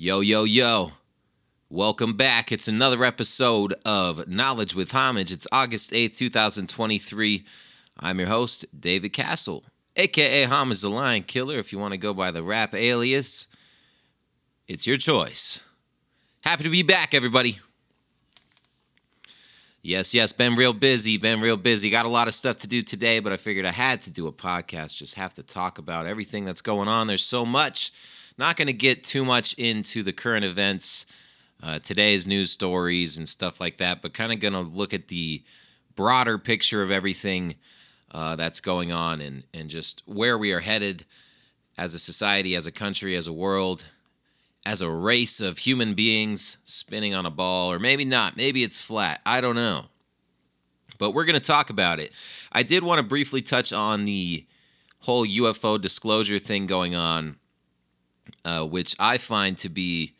Yo, yo, yo. Welcome back. It's another episode of Knowledge with Homage. It's August 8th, 2023. I'm your host, David Castle, aka Homage the Lion Killer. If you want to go by the rap alias, it's your choice. Happy to be back, everybody. Yes, yes, been real busy, been real busy. Got a lot of stuff to do today, but I figured I had to do a podcast, just have to talk about everything that's going on. There's so much. Not going to get too much into the current events, uh, today's news stories and stuff like that, but kind of going to look at the broader picture of everything uh, that's going on and, and just where we are headed as a society, as a country, as a world, as a race of human beings spinning on a ball, or maybe not. Maybe it's flat. I don't know. But we're going to talk about it. I did want to briefly touch on the whole UFO disclosure thing going on uh, which I find to be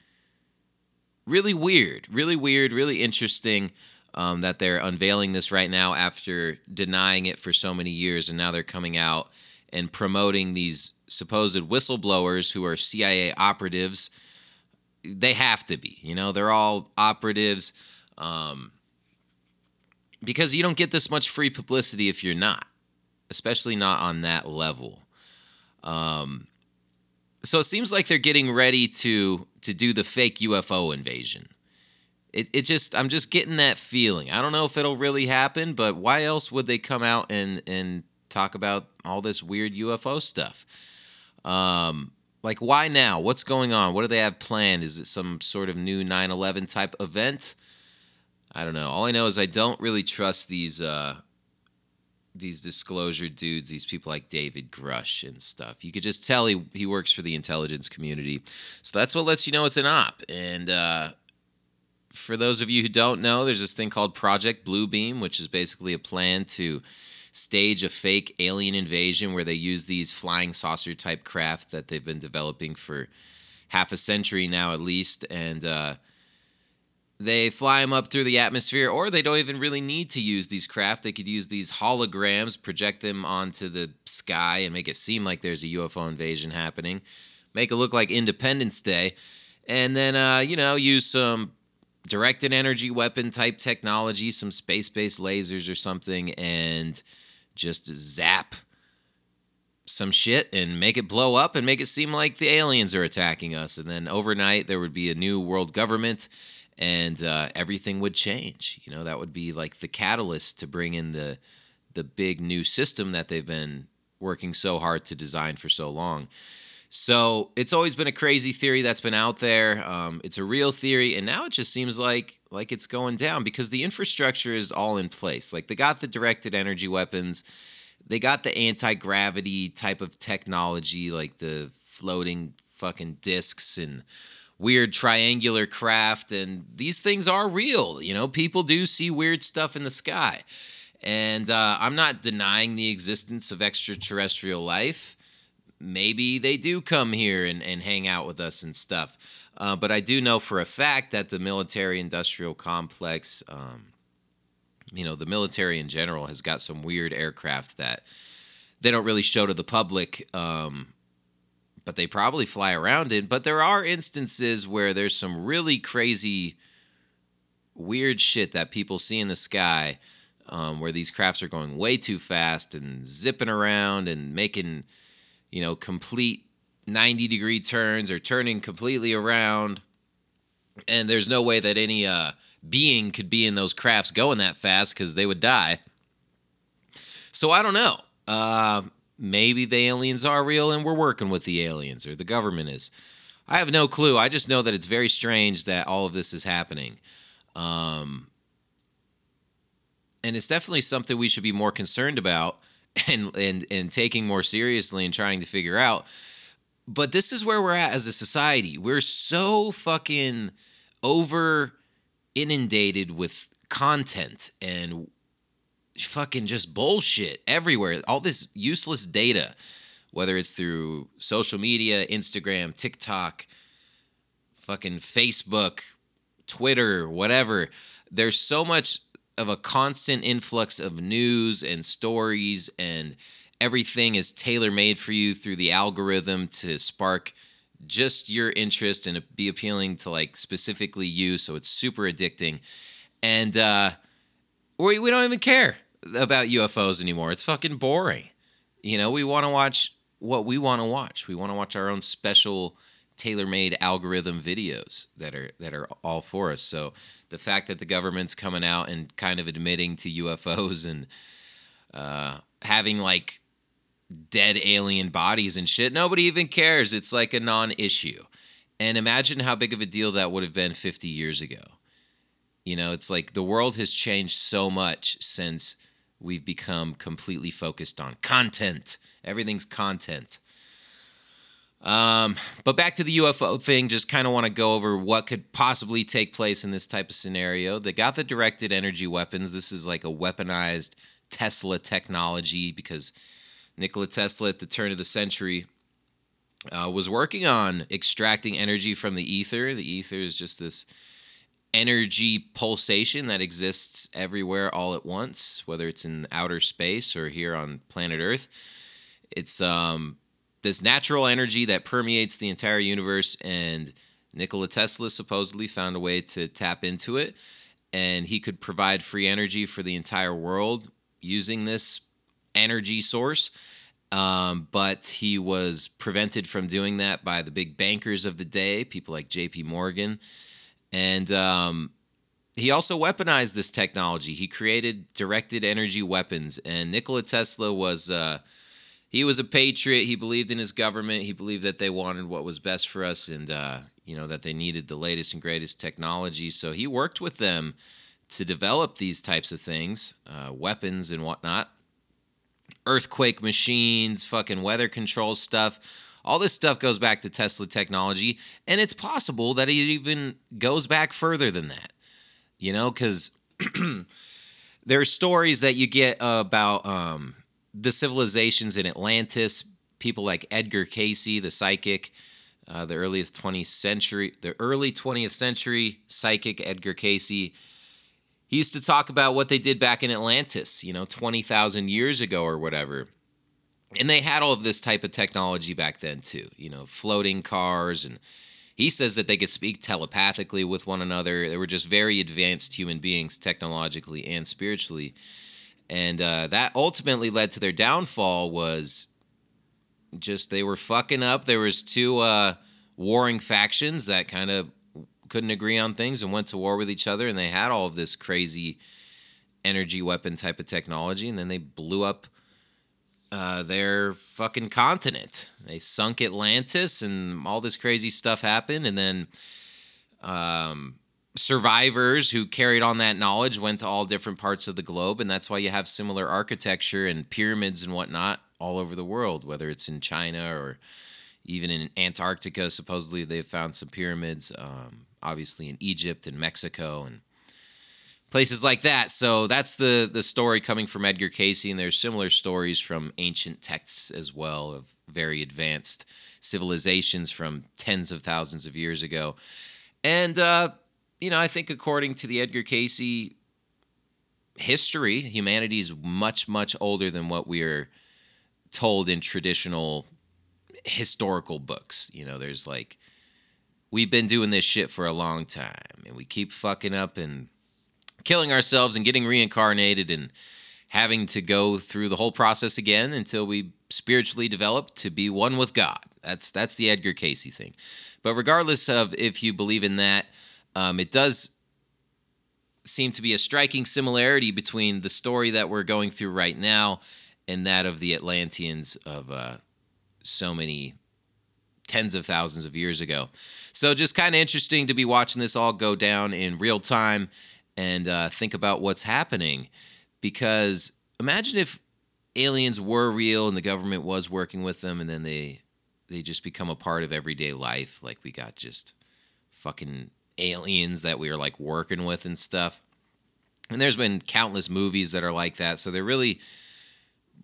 really weird, really weird, really interesting. Um, that they're unveiling this right now after denying it for so many years, and now they're coming out and promoting these supposed whistleblowers who are CIA operatives. They have to be, you know, they're all operatives um, because you don't get this much free publicity if you're not, especially not on that level. Um, so it seems like they're getting ready to to do the fake UFO invasion. It it just I'm just getting that feeling. I don't know if it'll really happen, but why else would they come out and and talk about all this weird UFO stuff? Um like why now? What's going on? What do they have planned? Is it some sort of new 9/11 type event? I don't know. All I know is I don't really trust these uh these disclosure dudes, these people like David Grusch and stuff. You could just tell he, he works for the intelligence community. So that's what lets you know it's an op. And uh, for those of you who don't know, there's this thing called Project Bluebeam, which is basically a plan to stage a fake alien invasion where they use these flying saucer type craft that they've been developing for half a century now at least. And uh, they fly them up through the atmosphere, or they don't even really need to use these craft. They could use these holograms, project them onto the sky, and make it seem like there's a UFO invasion happening. Make it look like Independence Day, and then uh, you know use some directed energy weapon type technology, some space based lasers or something, and just zap some shit and make it blow up and make it seem like the aliens are attacking us. And then overnight there would be a new world government and uh, everything would change. You know, that would be like the catalyst to bring in the the big new system that they've been working so hard to design for so long. So it's always been a crazy theory that's been out there. Um, it's a real theory, and now it just seems like like it's going down because the infrastructure is all in place. Like they got the directed energy weapons, they got the anti gravity type of technology, like the floating fucking discs and weird triangular craft and these things are real you know? People do see weird stuff in the sky. And uh, i'm not denying the existence of extraterrestrial life. Maybe they do come here and, and hang out with us and stuff. Uh, but i do know for a fact that the military industrial complex um, you know the military in general has got some weird aircraft that they don't really show to the public um, but they probably fly around in. But there are instances where there's some really crazy, weird shit that people see in the sky um, where these crafts are going way too fast and zipping around and making, you know, complete 90 degree turns or turning completely around. And there's no way that any uh, being could be in those crafts going that fast because they would die. So I don't know. Uh, maybe the aliens are real and we're working with the aliens or the government is. I have no clue. I just know that it's very strange that all of this is happening. Um, and it's definitely something we should be more concerned about and, and, and taking more seriously and trying to figure out. But this is where we're at as a society. We're so fucking over inundated with content and fucking just bullshit everywhere. All this useless data, whether it's through social media, Instagram, TikTok, fucking Facebook, Twitter, whatever. There's so much of a constant influx of news and stories and everything is tailor made for you through the algorithm to spark just your interest and be appealing to like specifically you. So it's super addicting. And uh, we, we don't even care about UFOs anymore. It's fucking boring. You know, we want to watch what we want to watch. We want to watch our own special tailor-made algorithm videos that are that are all for us. So the fact that the government's coming out and kind of admitting to UFOs and uh, having like dead alien bodies and shit, nobody even cares. It's like a non-issue. And imagine how big of a deal that would have been 50 years ago. You know, it's like the world has changed so much since we've become completely focused on content. Everything's content. Um, but back to the UFO thing, just kind of want to go over what could possibly take place in this type of scenario. They got the directed energy weapons. This is like a weaponized Tesla technology because Nikola Tesla at the turn of the century uh, was working on extracting energy from the ether. The ether is just this energy pulsation that exists everywhere all at once, whether it's in outer space or here on planet Earth. It's um, this natural energy that permeates the entire universe, and Nikola Tesla supposedly found a way to tap into it, and he could provide free energy for the entire world using this energy source. Um, but he was prevented from doing that by the big bankers of the day, people like J.P. Morgan, and um, he also weaponized this technology. He created directed energy weapons, and Nikola Tesla was. Uh, he was a patriot. He believed in his government. He believed that they wanted what was best for us, and uh, you know that they needed the latest and greatest technology. So he worked with them to develop these types of things, uh, weapons and whatnot, earthquake machines, fucking weather control stuff. All this stuff goes back to Tesla technology, and it's possible that it even goes back further than that. You know, because there are stories that you get about. Um, the civilizations in Atlantis, people like Edgar Cayce, the psychic, uh, the earliest 20th century, the early 20th century psychic Edgar Cayce. He used to talk about what they did back in Atlantis, you know, 20,000 years ago or whatever. And they had all of this type of technology back then too, you know, floating cars and he says that they could speak telepathically with one another. They were just very advanced human beings technologically and spiritually and uh, that ultimately led to their downfall was just they were fucking up there was two uh, warring factions that kind of couldn't agree on things and went to war with each other and they had all of this crazy energy weapon type of technology and then they blew up uh, their fucking continent they sunk atlantis and all this crazy stuff happened and then um, survivors who carried on that knowledge went to all different parts of the globe, and that's why you have similar architecture and pyramids and whatnot all over the world, whether it's in China or even in Antarctica. Supposedly, they've found some pyramids, um, obviously in Egypt and Mexico and places like that. So that's the the story coming from Edgar Cayce, and there's similar stories from ancient texts as well of very advanced civilizations from tens of thousands of years ago. And uh, you know, I think according to the Edgar Cayce history, humanity is much, much older than what we're told in traditional historical books. You know, there's like, we've been doing this shit for a long time and we keep fucking up and killing ourselves and getting reincarnated and having to go through the whole process again until we spiritually develop to be one with God. That's that's the Edgar Cayce thing. But regardless of if you believe in that, um, it does seem to be a striking similarity between the story that we're going through right now and that of the Atlanteans of uh, so many tens of thousands of years ago. So just kind of interesting to be watching this all go down in real time and uh, think about what's happening. Because imagine if aliens were real and the government was working with them, and then they they just become a part of everyday life. Like we got just fucking aliens that we are like working with and stuff. And there's been countless movies that are like that. So they're really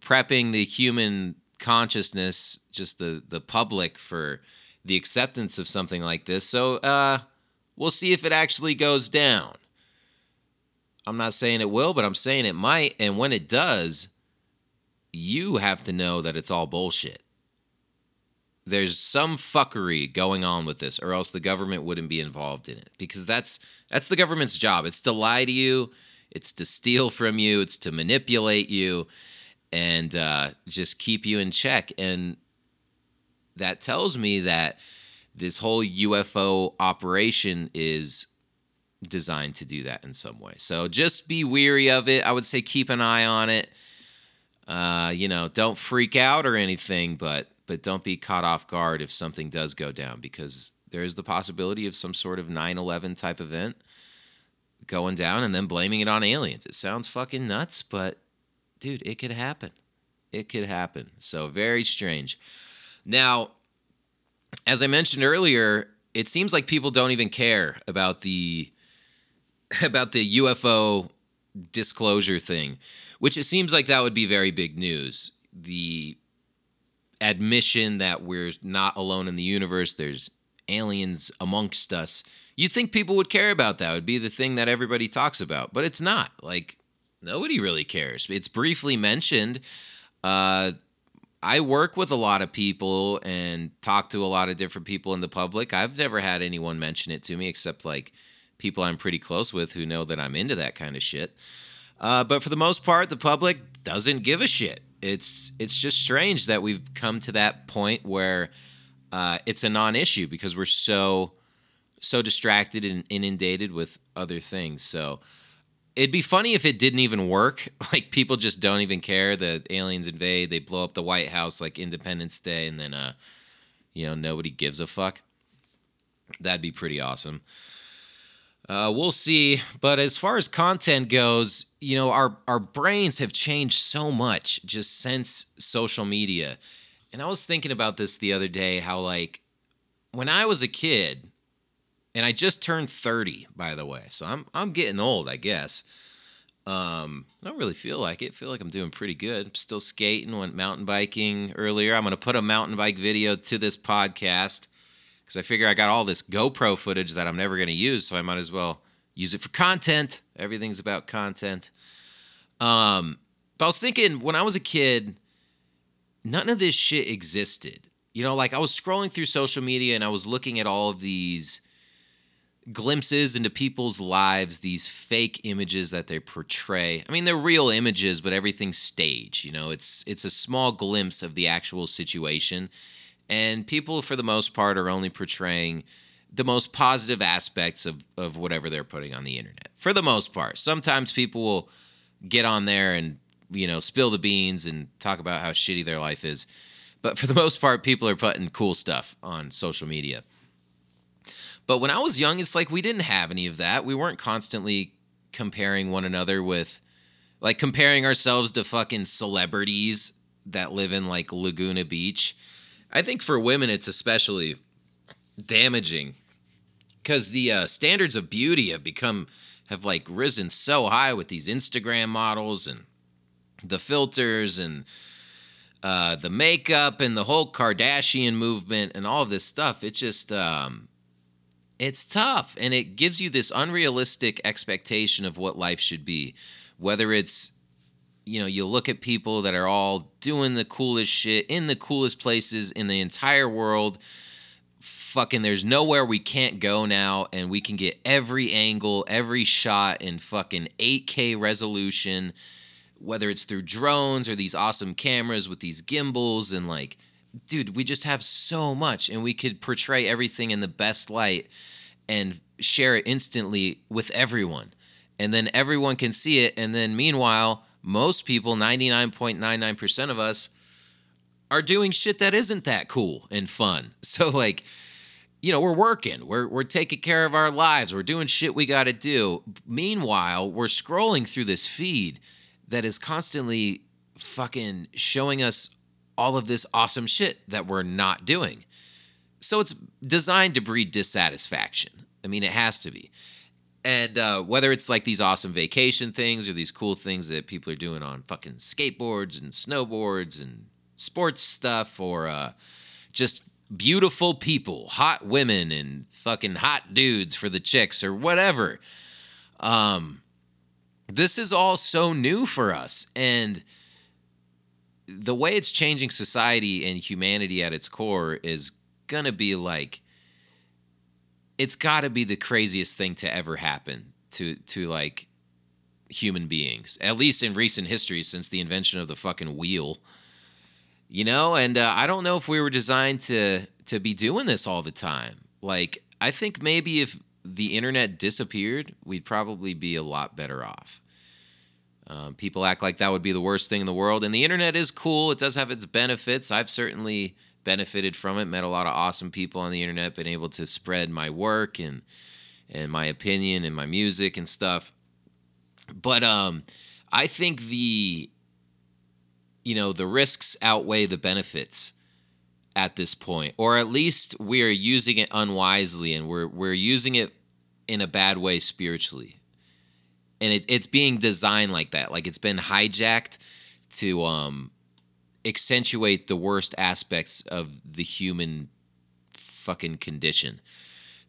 prepping the human consciousness, just the the public for the acceptance of something like this. So uh, we'll see if it actually goes down. I'm not saying it will, but I'm saying it might. And when it does, you have to know that it's all bullshit. there's some fuckery going on with this or else the government wouldn't be involved in it. Because that's that's the government's job. It's to lie to you. It's to steal from you. It's to manipulate you. And uh, just keep you in check. And that tells me that this whole ufo operation is designed to do that in some way so just be weary of it i would say keep an eye on it uh, you know don't freak out or anything but but don't be caught off guard if something does go down because there is the possibility of some sort of 9/11 type event going down and then blaming it on aliens. It sounds fucking nuts, but dude, it could happen. It could happen. So very strange. Now, as I mentioned earlier, it seems like people don't even care about the about the UFO disclosure thing, which it seems like that would be very big news. The admission that we're not alone in the universe, there's aliens amongst us. You think people would care about that? It would be the thing that everybody talks about, but it's not. Like nobody really cares. It's briefly mentioned. Uh, I work with a lot of people and talk to a lot of different people in the public. I've never had anyone mention it to me except like people I'm pretty close with who know that I'm into that kind of shit. Uh, but for the most part, the public doesn't give a shit it's it's just strange that we've come to that point where uh, it's a non-issue because we're so so distracted and inundated with other things. So it'd be funny if it didn't even work. Like people just don't even care. The aliens invade, they blow up the White House like Independence Day, and then uh, you know nobody gives a fuck. That'd be pretty awesome. Uh, we'll see. But as far as content goes, you know, our, our brains have changed so much just since social media. And I was thinking about this the other day how, like, when I was a kid, and I just turned 30, by the way, so I'm, I'm getting old, I guess. Um, I don't really feel like it. I feel like I'm doing pretty good. I'm still skating, went mountain biking earlier. I'm going to put a mountain bike video to this podcast because I figure I got all this GoPro footage that I'm never going to use, so I might as well use it for content. Everything's about content. Um, but I was thinking when I was a kid, none of this shit existed. You know, like I was scrolling through social media and I was looking at all of these glimpses into people's lives, these fake images that they portray. I mean, they're real images, but everything's staged. You know, it's it's a small glimpse of the actual situation and people for the most part are only portraying the most positive aspects of, of whatever they're putting on the internet for the most part. Sometimes people will get on there and you know spill the beans and talk about how shitty their life is. But for the most part people are putting cool stuff on social media. But when i was young it's like we didn't have any of that. We weren't constantly comparing one another with like comparing ourselves to fucking celebrities that live in like laguna beach I think for women, it's especially damaging because the uh, standards of beauty have become have like risen so high with these Instagram models and the filters and uh, the makeup and the whole Kardashian movement and all this stuff. It's just um, it's tough and it gives you this unrealistic expectation of what life should be, whether it's you know, you look at people that are all doing the coolest shit in the coolest places in the entire world. Fucking, there's nowhere we can't go now, and we can get every angle, every shot in fucking 8K resolution, whether it's through drones or these awesome cameras with these gimbals. And like, dude, we just have so much, and we could portray everything in the best light and share it instantly with everyone. And then everyone can see it. And then meanwhile, most people, 99.99% of us, are doing shit that isn't that cool and fun. So, like, you know, we're working, we're, we're taking care of our lives, we're doing shit we got to do. Meanwhile, we're scrolling through this feed that is constantly fucking showing us all of this awesome shit that we're not doing. So, it's designed to breed dissatisfaction. I mean, it has to be and uh, whether it's like these awesome vacation things or these cool things that people are doing on fucking skateboards and snowboards and sports stuff or uh, just beautiful people, hot women and fucking hot dudes for the chicks or whatever. Um, this is all so new for us. And the way it's changing society and humanity at its core is gonna be like it's got to be the craziest thing to ever happen to to like human beings at least in recent history since the invention of the fucking wheel. You know and uh, i don't know if we were designed to to be doing this all the time. Like i think maybe if the internet disappeared we'd probably be a lot better off. Um, people act like that would be the worst thing in the world and the internet is cool it does have its benefits. I've certainly benefited from it met a lot of awesome people on the internet been able to spread my work and and my opinion and my music and stuff. But um i think the you know the risks outweigh the benefits at this point or at least we are using it unwisely and we're we're using it in a bad way spiritually. And it, it's being designed like that like it's been hijacked to um accentuate the worst aspects of the human fucking condition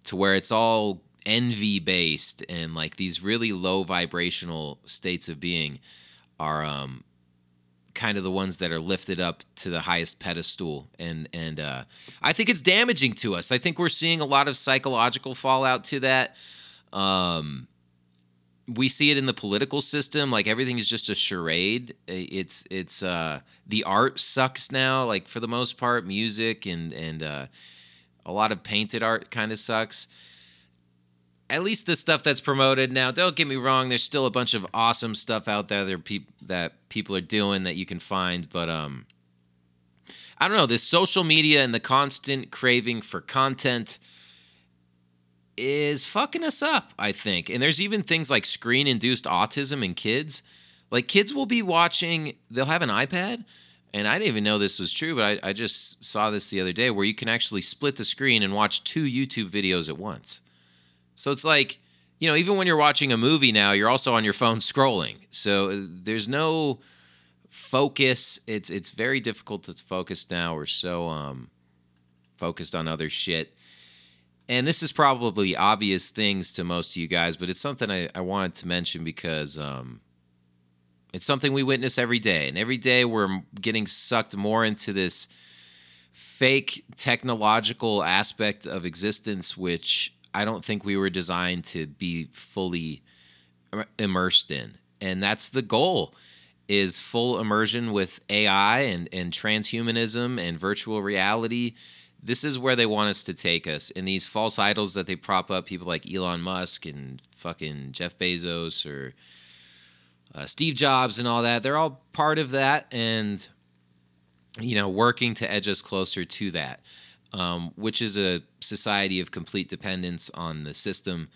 to where it's all envy based and like these really low vibrational states of being are um kind of the ones that are lifted up to the highest pedestal and and uh I think it's damaging to us. I think we're seeing a lot of psychological fallout to that. Um we see it in the political system like everything is just a charade. It's it's uh the art sucks now like for the most part music and and uh a lot of painted art kind of sucks. At least the stuff that's promoted now don't get me wrong there's still a bunch of awesome stuff out there that, peop- that people are doing that you can find but um i don't know this social media and the constant craving for content is fucking us up, I think. And there's even things like screen induced autism in kids. Like kids will be watching, they'll have an iPad. And I didn't even know this was true, but I, I just saw this the other day where you can actually split the screen and watch two YouTube videos at once. So it's like, you know, even when you're watching a movie now, you're also on your phone scrolling. So uh, there's no focus. It's it's very difficult to focus now. We're so um, focused on other shit and this is probably obvious things to most of you guys, but it's something I, I wanted to mention because um, it's something we witness every day. And every day we're getting sucked more into this fake technological aspect of existence, which I don't think we were designed to be fully immersed in. And that's the goal is full immersion with AI and, and transhumanism and virtual reality this is where they want us to take us. And these false idols that they prop up, people like Elon Musk and fucking Jeff Bezos or uh, Steve Jobs and all that, they're all part of that and, you know, working to edge us closer to that, um, which is a society of complete dependence on the system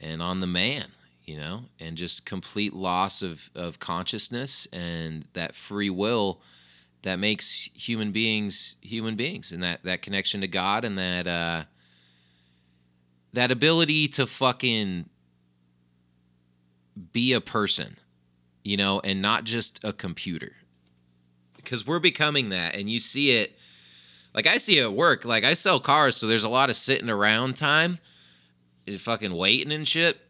and on the man. You know, and just complete loss of, of consciousness and that free will that makes human beings human beings and that that connection to God and that uh that ability to fucking be a person, you know, and not just a computer. Because we're becoming that and you see it like I see it at work. Like I sell cars, so there's a lot of sitting around time, is fucking waiting and shit.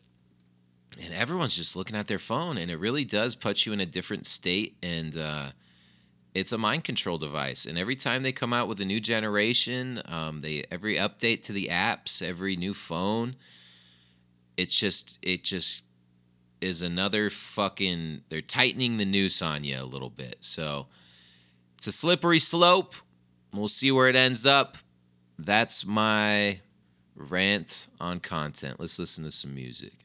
And everyone's just looking at their phone, and it really does put you in a different state. And uh, it's a mind control device and every time they come out with a new generation um, they every update to the apps every new phone it's just it just is another fucking they're tightening the noose on you a little bit. So it's a slippery slope. We'll see where it ends up. That's my rant on content. Let's listen to some music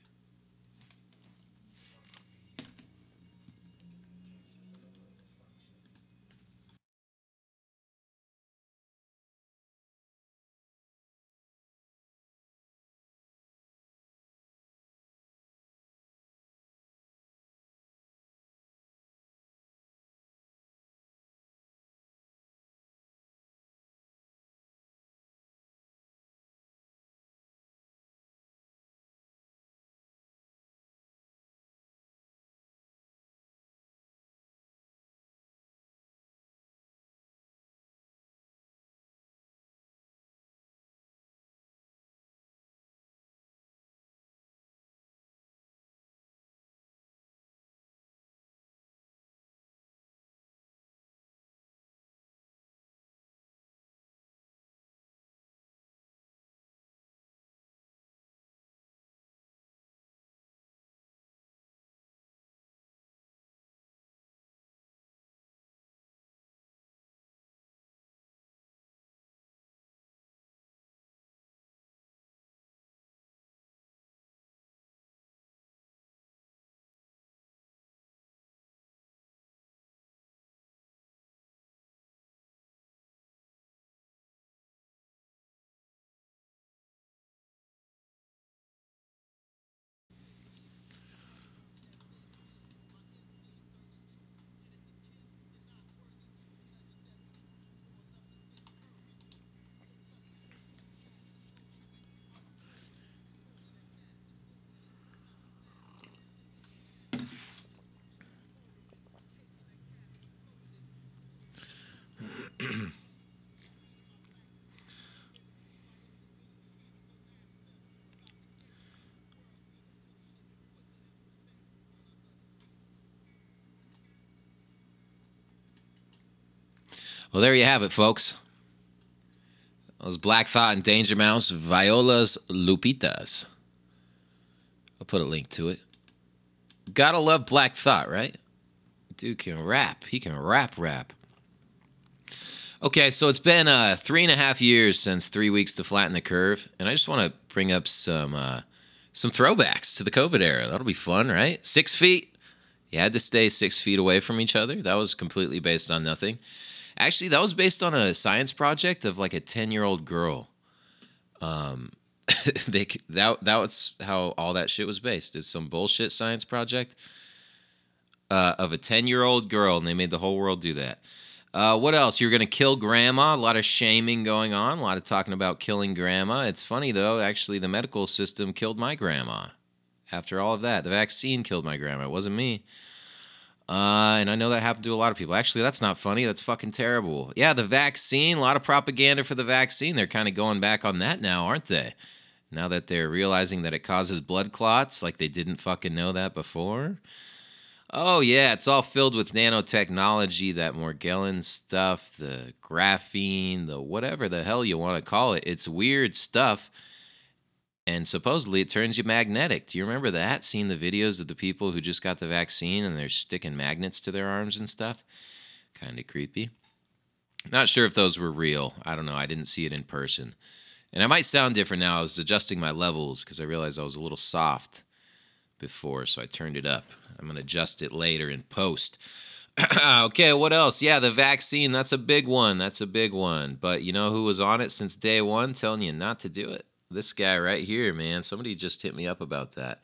Well, there you have it, folks. Those Black Thought and Danger Mouse Violas Lupitas. I'll put a link to it. Gotta love Black Thought, right? Dude can rap. He can rap, rap. Okay, so it's been uh, three and a half years since three weeks to flatten the curve, and I just want to bring up some uh, some throwbacks to the COVID era. That'll be fun, right? Six feet. You had to stay six feet away from each other. That was completely based on nothing. Actually, that was based on a science project of like a ten year old girl. Um, they that that was how all that shit was based. It's some bullshit science project uh, of a ten year old girl, and they made the whole world do that. Uh, what else? You're going to kill grandma. A lot of shaming going on. A lot of talking about killing grandma. It's funny, though. Actually, the medical system killed my grandma. After all of that, the vaccine killed my grandma. It wasn't me. Uh, and I know that happened to a lot of people. Actually, that's not funny. That's fucking terrible. Yeah, the vaccine, a lot of propaganda for the vaccine. They're kind of going back on that now, aren't they? Now that they're realizing that it causes blood clots, like they didn't fucking know that before. Oh yeah, it's all filled with nanotechnology, that Morgellon stuff, the graphene, the whatever the hell you want to call it. It's weird stuff. And supposedly it turns you magnetic. Do you remember that? Seeing the videos of the people who just got the vaccine and they're sticking magnets to their arms and stuff? Kind of creepy. Not sure if those were real. I don't know. I didn't see it in person. And I might sound different now. I was adjusting my levels because I realized I was a little soft before, so I turned it up. I'm going to adjust it later in post. okay, what else? Yeah, the vaccine, that's a big one. That's a big one. But you know who was on it since day one telling you not to do it? This guy right here, man. Somebody just hit me up about that.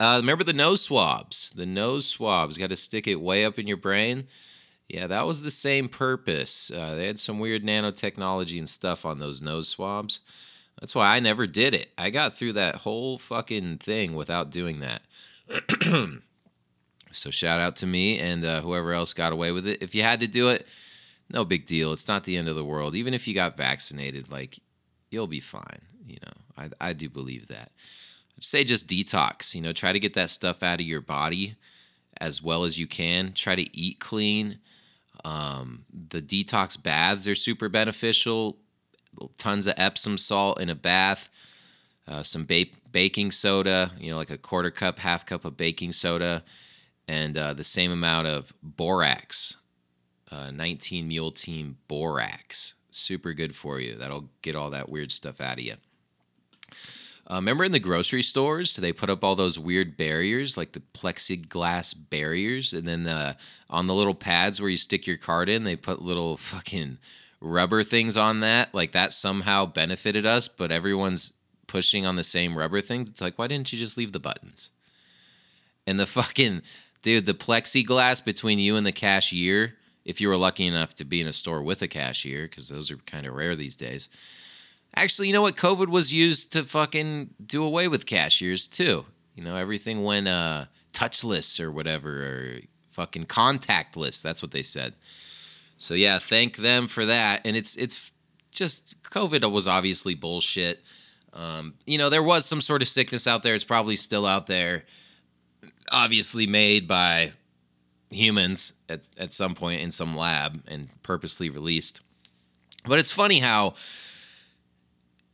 Uh, remember the nose swabs? The nose swabs. Got to stick it way up in your brain. Yeah, that was the same purpose. Uh, they had some weird nanotechnology and stuff on those nose swabs. That's why I never did it. I got through that whole fucking thing without doing that. so shout out to me and uh, whoever else got away with it. If you had to do it, no big deal. It's not the end of the world. Even if you got vaccinated, like you'll be fine. You know, I I do believe that. I'd say just detox. You know, try to get that stuff out of your body as well as you can. Try to eat clean. Um, the detox baths are super beneficial tons of Epsom salt in a bath, uh, some ba- baking soda, you know, like a quarter cup, half cup of baking soda, and uh, the same amount of borax, uh, 19 mule team borax. Super good for you. That'll get all that weird stuff out of you. Uh, remember in the grocery stores, they put up all those weird barriers, like the plexiglass barriers, and then the, on the little pads where you stick your card in, they put little fucking rubber things on that, like that somehow benefited us, but everyone's pushing on the same rubber things. It's like, why didn't you just leave the buttons? And the fucking dude, the plexiglass between you and the cashier, if you were lucky enough to be in a store with a cashier, because those are kind of rare these days. Actually, you know what? COVID was used to fucking do away with cashiers too. You know, everything went uh, touchless or whatever, or fucking contactless. That's what they said. So yeah, thank them for that. And it's it's just COVID was obviously bullshit. Um, you know, there was some sort of sickness out there. It's probably still out there. Obviously made by humans at, at some point in some lab and purposely released. But it's funny how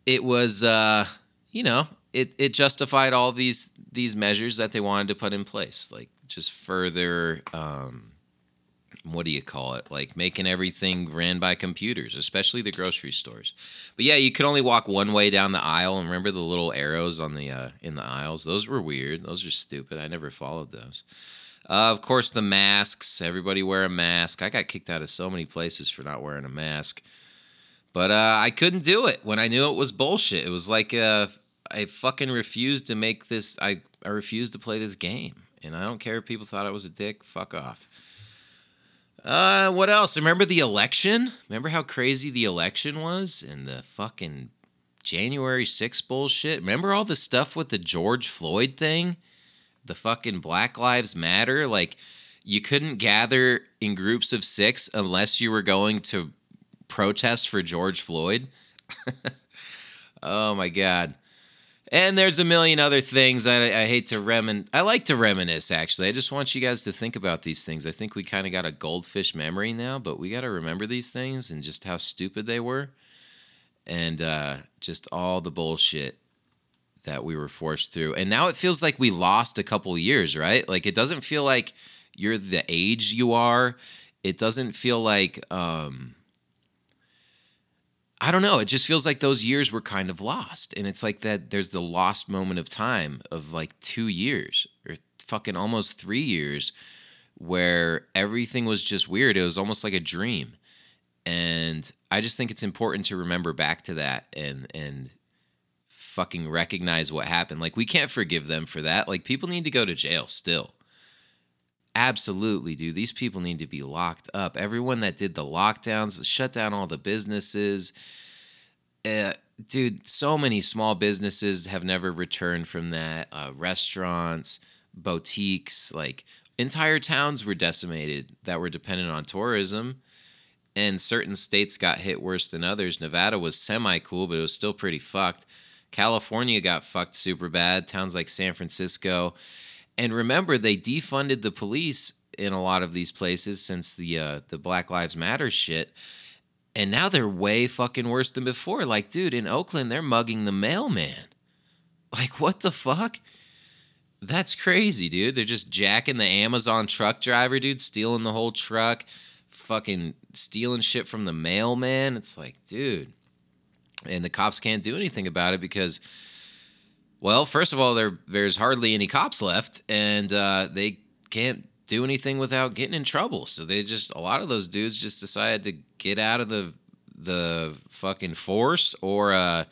it was uh, you know, it, it justified all these these measures that they wanted to put in place. Like just further um, what do you call it? Like making everything ran by computers, especially the grocery stores. But yeah, you could only walk one way down the aisle. And remember the little arrows on the uh, in the aisles? Those were weird. Those are stupid. I never followed those. Uh, of course, the masks. Everybody wear a mask. I got kicked out of so many places for not wearing a mask. But uh, I couldn't do it when I knew it was bullshit. It was like uh, I fucking refused to make this. I I refused to play this game, and I don't care if people thought I was a dick. Fuck off. Uh, what else? Remember the election? Remember how crazy the election was and the fucking January 6th bullshit? Remember all the stuff with the George Floyd thing? The fucking Black Lives Matter? Like, you couldn't gather in groups of six unless you were going to protest for George Floyd? oh my God. And there's a million other things. I, I hate to remin. I like to reminisce. Actually, I just want you guys to think about these things. I think we kind of got a goldfish memory now, but we got to remember these things and just how stupid they were, and uh, just all the bullshit that we were forced through. And now it feels like we lost a couple years, right? Like it doesn't feel like you're the age you are. It doesn't feel like. Um, I don't know. It just feels like those years were kind of lost. And it's like that there's the lost moment of time of like two years or fucking almost three years where everything was just weird. It was almost like a dream. And I just think it's important to remember back to that and and fucking recognize what happened. Like we can't forgive them for that. Like people need to go to jail still. Absolutely, dude. These people need to be locked up. Everyone that did the lockdowns, shut down all the businesses. Uh, dude, so many small businesses have never returned from that. Uh, restaurants, boutiques, like entire towns were decimated that were dependent on tourism. And certain states got hit worse than others. Nevada was semi cool, but it was still pretty fucked. California got fucked super bad. Towns like San Francisco and remember, they defunded the police in a lot of these places since the uh, the Black Lives Matter shit. And now they're way fucking worse than before. Like, dude, in Oakland, they're mugging the mailman. Like, what the fuck? That's crazy, dude. They're just jacking the Amazon truck driver, dude, stealing the whole truck, fucking stealing shit from the mailman. It's like, dude. And the cops can't do anything about it because well, first of all, there there's hardly any cops left, and uh, they can't do anything without getting in trouble. So they just a lot of those dudes just decided to get out of the the fucking force or uh,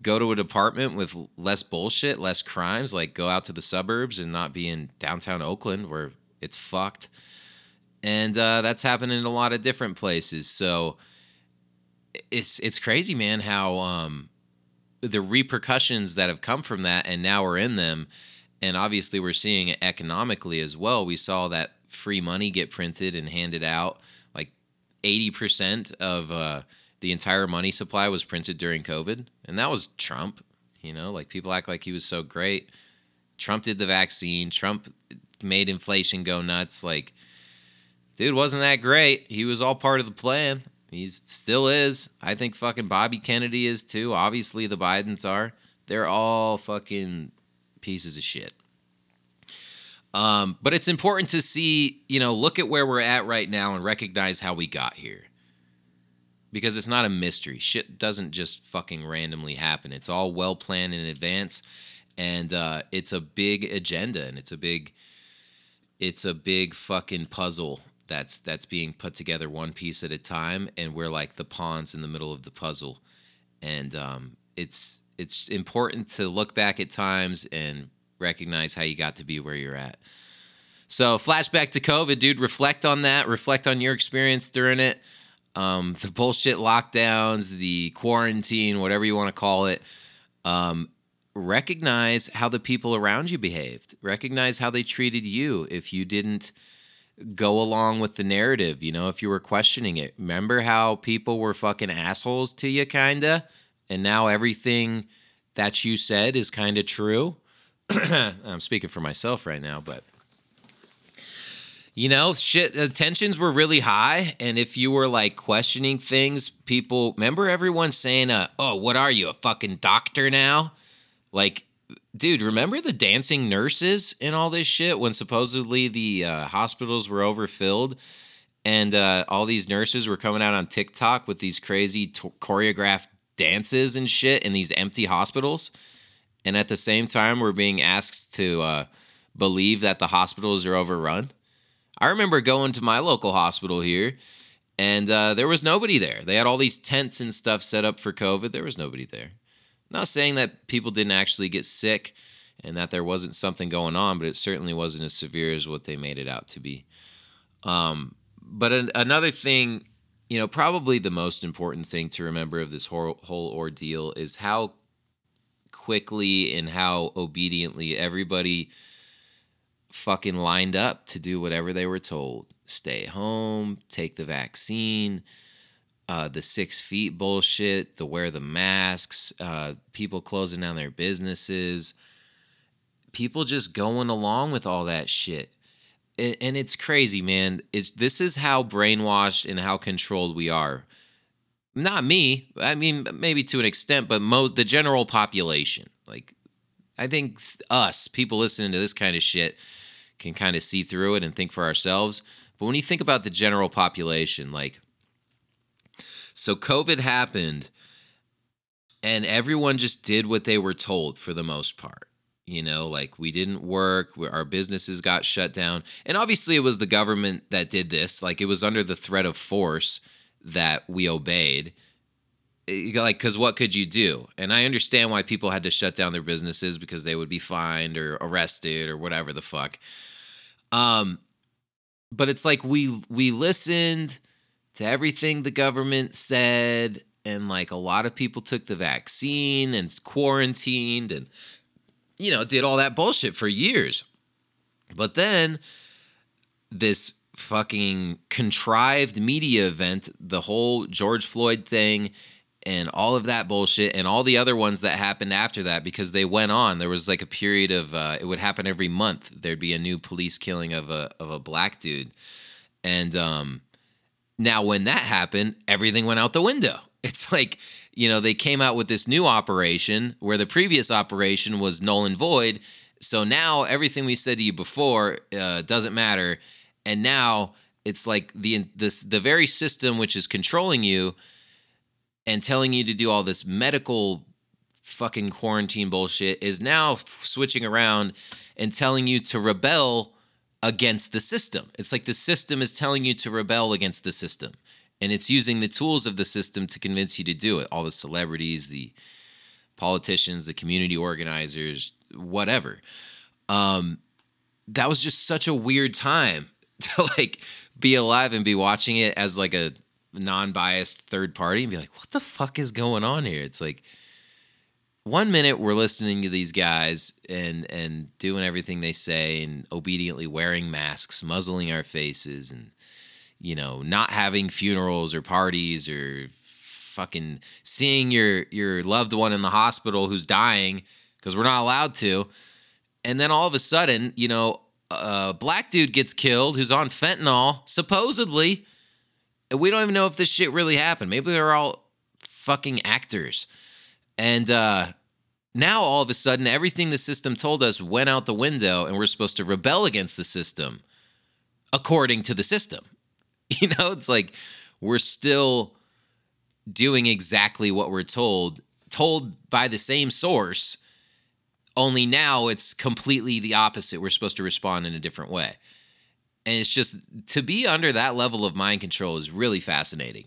go to a department with less bullshit, less crimes, like go out to the suburbs and not be in downtown Oakland where it's fucked. And uh, that's happening in a lot of different places. So it's it's crazy, man, how um, the repercussions that have come from that and now we're in them. And obviously we're seeing it economically as well. We saw that free money get printed and handed out. Like 80% of uh, the entire money supply was printed during covid. And that was trump you know? Like people act like he was so great. Trump did the vaccine. Trump made inflation go nuts. Like dude wasn't that great. He was all part of the plan He's still is. I think fucking Bobby Kennedy is too. Obviously, the Bidens are. They're all fucking pieces of shit. Um, but it's important to see, you know, look at where we're at right now and recognize how we got here. Because it's not a mystery. Shit doesn't just fucking randomly happen. It's all well planned in advance, and uh, it's a big agenda, and it's a big, it's a big fucking puzzle that's that's being put together one piece at a time and we're like the pawns in the middle of the puzzle. And um, it's it's important to look back at times and recognize how you got to be where you're at. So flashback to covid dude. Reflect on that. Reflect on your experience during it. Um, the bullshit lockdowns the quarantine whatever you want to call it. Um, recognize how the people around you behaved. Recognize how they treated you. If you didn't go along with the narrative, you know, if you were questioning it. Remember how people were fucking assholes to you, kinda? And now everything that you said is kind of true. I'm speaking for myself right now, but you know, shit, the tensions were really high. And if you were like questioning things, people remember everyone saying, uh, oh, what are you, a fucking doctor now? Like, dude, remember the dancing nurses and all this shit when supposedly the uh, hospitals were overfilled and uh, all these nurses were coming out on TikTok with these crazy t- choreographed dances and shit in these empty hospitals. And at the same time, we're being asked to uh, believe that the hospitals are overrun. I remember going to my local hospital here and uh, there was nobody there. They had all these tents and stuff set up for COVID. There was nobody there not saying that people didn't actually get sick and that there wasn't something going on, but it certainly wasn't as severe as what they made it out to be. Um, but an, another thing, you know, probably the most important thing to remember of this whole, whole ordeal is how quickly and how obediently everybody fucking lined up to do whatever they were told stay home, take the vaccine, uh, the six feet bullshit, the wear the masks, uh, people closing down their businesses, people just going along with all that shit. And, and it's crazy, man. It's this is how brainwashed and how controlled we are. Not me. I mean, maybe to an extent, but most the general population. Like, I think us people listening to this kind of shit can kind of see through it and think for ourselves. But when you think about the general population, like so COVID happened and everyone just did what they were told for the most part. You know, like we didn't work, our businesses got shut down. And obviously, it was the government that did this. Like it was under the threat of force that we obeyed. Like, because what could you do? And I understand why people had to shut down their businesses because they would be fined or arrested or whatever the fuck. Um, but it's like we we listened to everything the government said and like a lot of people took the vaccine and quarantined and you know did all that bullshit for years. But then this fucking contrived media event the whole george floyd thing and all of that bullshit and all the other ones that happened after that because they went on. There was like a period of uh, it would happen every month. There'd be a new police killing of a of a black dude. And um now, when that happened, everything went out the window. It's like, you know, they came out with this new operation where the previous operation was null and void. So now everything we said to you before uh, doesn't matter. And now it's like the this the very system which is controlling you and telling you to do all this medical fucking quarantine bullshit is now switching around and telling you to rebel against the system. It's like the system is telling you to rebel against the system. And it's using the tools of the system to convince you to do it. All the celebrities, the politicians, the community organizers, whatever. Um, that was just such a weird time to like be alive and be watching it as like a non-biased third party and be like, what the fuck is going on here? It's like one minute we're listening to these guys and and doing everything they say and obediently wearing masks, muzzling our faces and you know, not having funerals or parties or fucking seeing your your loved one in the hospital who's dying because we're not allowed to. And then all of a sudden, you know, a black dude gets killed who's on fentanyl, supposedly. And we don't even know if this shit really happened. Maybe they're all fucking actors. And uh, now all of a sudden, everything the system told us went out the window, and we're supposed to rebel against the system according to the system. You know, it's like we're still doing exactly what we're told, told by the same source, only now it's completely the opposite. We're supposed to respond in a different way. And it's just to be under that level of mind control is really fascinating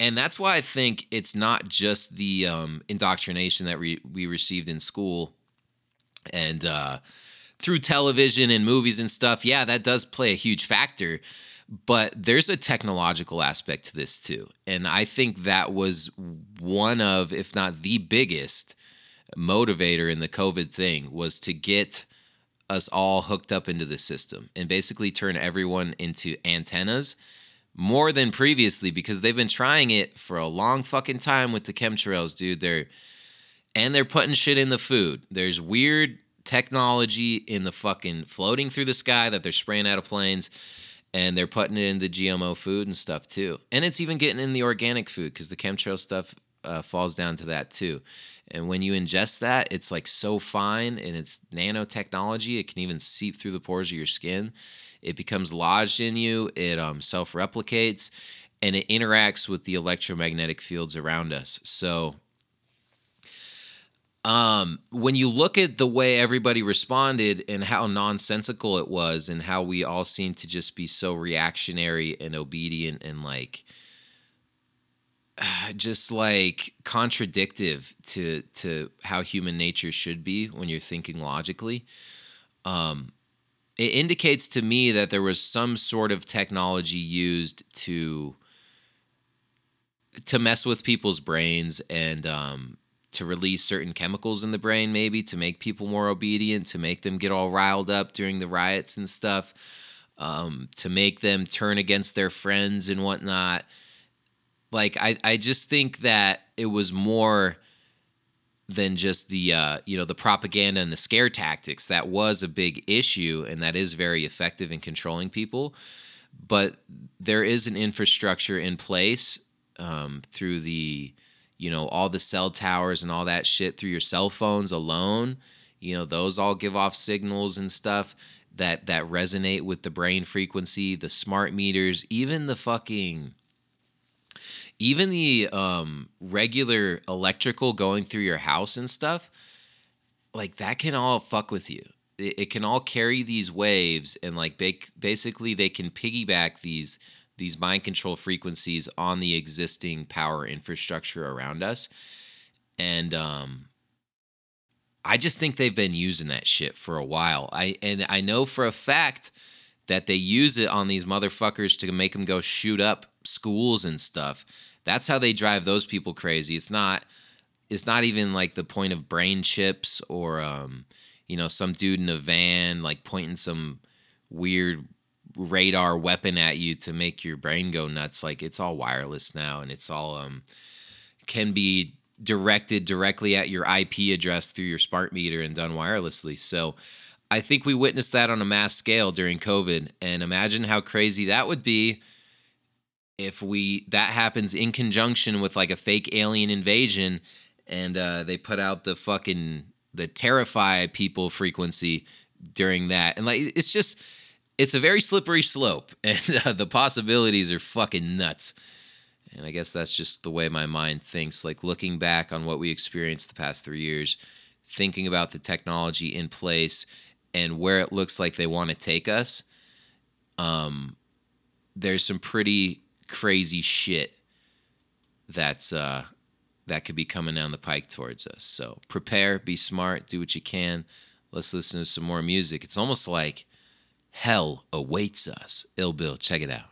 and that's why I think it's not just the um, indoctrination that we, we received in school and uh, through television and movies and stuff. Yeah, that does play a huge factor, but there's a technological aspect to this too. And I think that was one of, if not the biggest motivator in the COVID thing was to get us all hooked up into the system and basically turn everyone into antennas more than previously because they've been trying it for a long fucking time with the chemtrails, dude. They're and they're putting shit in the food. There's weird technology in the fucking floating through the sky that they're spraying out of planes and they're putting it in the GMO food and stuff too. And it's even getting in the organic food because the chemtrail stuff uh, falls down to that too. And when you ingest that, it's like so fine and it's nanotechnology. It can even seep through the pores of your skin it becomes lodged in you, it um, self replicates, and it interacts with the electromagnetic fields around us. So, um, when you look at the way everybody responded and how nonsensical it was, and how we all seem to just be so reactionary and obedient and like, just like contradictive to to how human nature should be when you're thinking logically um it indicates to me that there was some sort of technology used to to mess with people's brains and um, to release certain chemicals in the brain, maybe to make people more obedient, to make them get all riled up during the riots and stuff, um, to make them turn against their friends and whatnot. like I I just think that it was more than just the uh, you know the propaganda and the scare tactics. That was a big issue and that is very effective in controlling people. But there is an infrastructure in place um, through the you know all the cell towers and all that shit through your cell phones alone. You know those all give off signals and stuff that that resonate with the brain frequency the smart meters even the fucking even the um, regular electrical going through your house and stuff, like that can all fuck with you. It, it can all carry these waves, and like ba- basically they can piggyback these these mind control frequencies on the existing power infrastructure around us. And um, I just think they've been using that shit for a while. I and I know for a fact that they use it on these motherfuckers to make them go shoot up schools and stuff that's how they drive those people crazy. It's not it's not even like the point of brain chips or um, you know, some dude in a van like pointing some weird radar weapon at you to make your brain go nuts. Like it's all wireless now and it's all um can be directed directly at your IP address through your smart meter and done wirelessly. So I think we witnessed that on a mass scale during COVID. And imagine how crazy that would be if we that happens in conjunction with like a fake alien invasion and uh, they put out the fucking the terrify people frequency during that. And like it's just it's a very slippery slope and uh, the possibilities are fucking nuts. And i guess that's just the way my mind thinks. Like looking back on what we experienced the past three years thinking about the technology in place and where it looks like they want to take us um there's some pretty crazy shit that's uh that could be coming down the pike towards us. So prepare, be smart, do what you can. Let's listen to some more music. It's almost like hell awaits us. Ill Bill, check it out.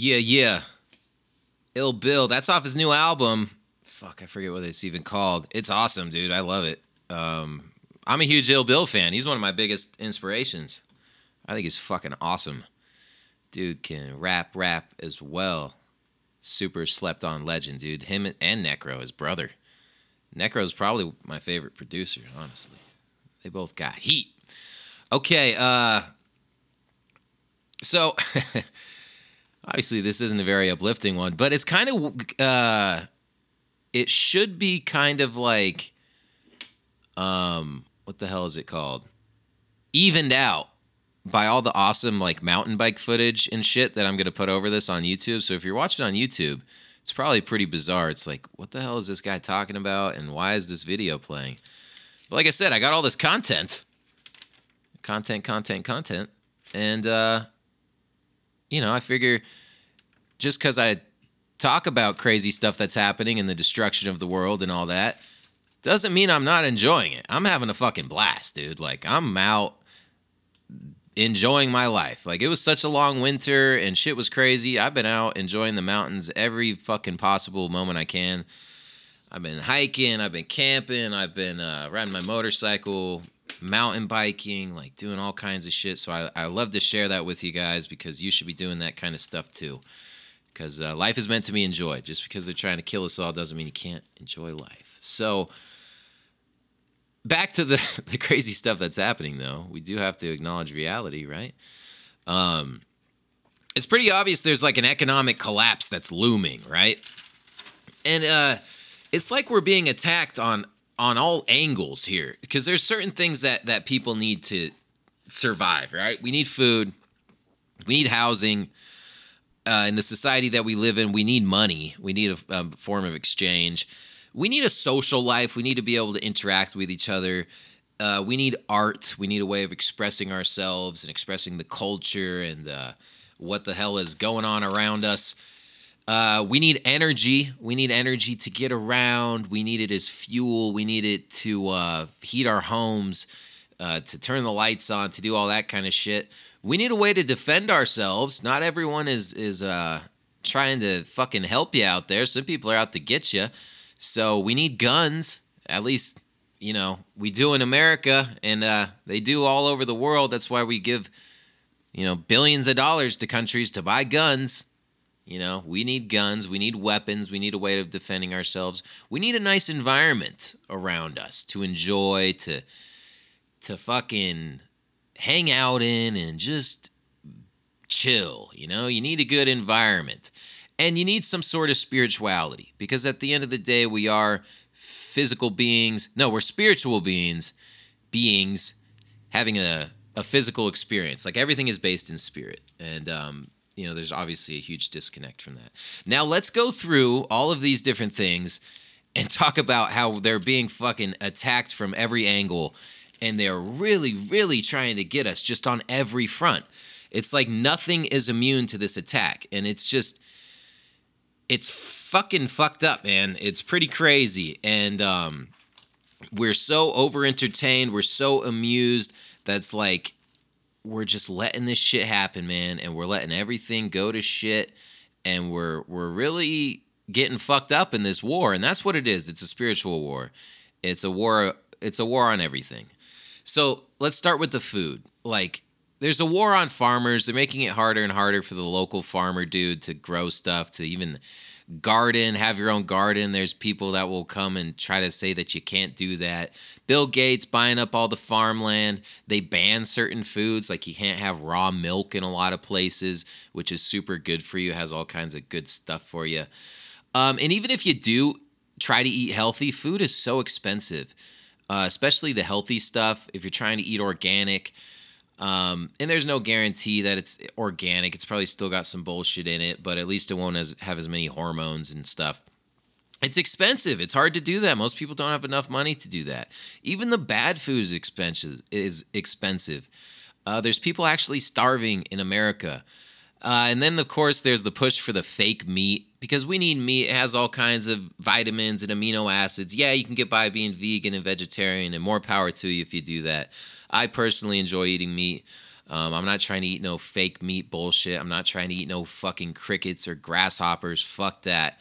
Yeah, yeah. Ill Bill. That's off his new album. Fuck, I forget what it's even called. It's awesome, dude. I love it. Um, I'm a huge Ill Bill fan. He's one of my biggest inspirations. I think he's fucking awesome. Dude can rap, rap as well. Super slept on legend, dude. Him and Necro, his brother. Necro's probably my favorite producer, honestly. They both got heat. Okay, uh so obviously this isn't a very uplifting one, but it's kind of uh it should be kind of like um what the hell is it called? Evened out by all the awesome like mountain bike footage and shit that I'm to put over this on YouTube. So if you're watching on YouTube, it's probably pretty bizarre. It's like, what the hell is this guy talking about and why is this video playing? But like I said, I got all this content. Content, content, content. And uh you know, I figure just cuz I talk about crazy stuff that's happening and the destruction of the world and all that doesn't mean I'm not enjoying it. I'm having a fucking blast, dude. Like I'm out enjoying my life. Like it was such a long winter and shit was crazy. I've been out enjoying the mountains every fucking possible moment I can. I've been hiking, I've been camping, I've been uh, riding my motorcycle, mountain biking, like doing all kinds of shit. So I, I love to share that with you guys because you should be doing that kind of stuff too. Because uh, life is meant to be enjoyed. Just because they're trying to kill us all doesn't mean you can't enjoy life. So, back to the the crazy stuff that's happening though we do have to acknowledge reality right um it's pretty obvious there's like an economic collapse that's looming right and uh it's like we're being attacked on on all angles here because there's certain things that that people need to survive right we need food we need housing uh, in the society that we live in we need money we need a, a form of exchange we need a social life. We need to be able to interact with each other. Uh, we need art. We need a way of expressing ourselves and expressing the culture and uh, what the hell is going on around us. Uh, we need energy. We need energy to get around. We need it as fuel. We need it to uh, heat our homes, uh, to turn the lights on, to do all that kind of shit. We need a way to defend ourselves. Not everyone is is uh, trying to fucking help you out there. Some people are out to get you. So we need guns. At least, you know, we do in America and uh, they do all over the world. That's why we give, you know, billions of dollars to countries to buy guns. You know, we need guns, we need weapons, we need a way of defending ourselves. We need a nice environment around us to enjoy, to to fucking hang out in and just chill, you know? You need a good environment. And you need some sort of spirituality because at the end of the day, we are physical beings. No, we're spiritual beings, beings having a, a physical experience. Like everything is based in spirit. And, um, you know, there's obviously a huge disconnect from that. Now, let's go through all of these different things and talk about how they're being fucking attacked from every angle. And they're really, really trying to get us just on every front. It's like nothing is immune to this attack. And it's just it's fucking fucked up, man. It's pretty crazy. And um, we're so over entertained, we're so amused that's like we're just letting this shit happen, man, and we're letting everything go to shit and we're we're really getting fucked up in this war and that's what it is. It's a spiritual war. It's a war it's a war on everything. So, let's start with the food. Like there's a war on farmers. They're making it harder and harder for the local farmer dude to grow stuff, to even garden, have your own garden. There's people that will come and try to say that you can't do that. Bill Gates buying up all the farmland. They ban certain foods, like you can't have raw milk in a lot of places, which is super good for you, has all kinds of good stuff for you. Um, and even if you do try to eat healthy, food is so expensive, uh, especially the healthy stuff. If you're trying to eat organic, um, and there's no guarantee that it's organic. It's probably still got some bullshit in it, but at least it won't as, have as many hormones and stuff. It's expensive. It's hard to do that. Most people don't have enough money to do that. Even the bad food is expensive. Is expensive. Uh, there's people actually starving in America. Uh, and then, of course, there's the push for the fake meat because we need meat. It has all kinds of vitamins and amino acids. Yeah, you can get by being vegan and vegetarian, and more power to you if you do that. I personally enjoy eating meat. Um, I'm not trying to eat no fake meat bullshit. I'm not trying to eat no fucking crickets or grasshoppers. Fuck that.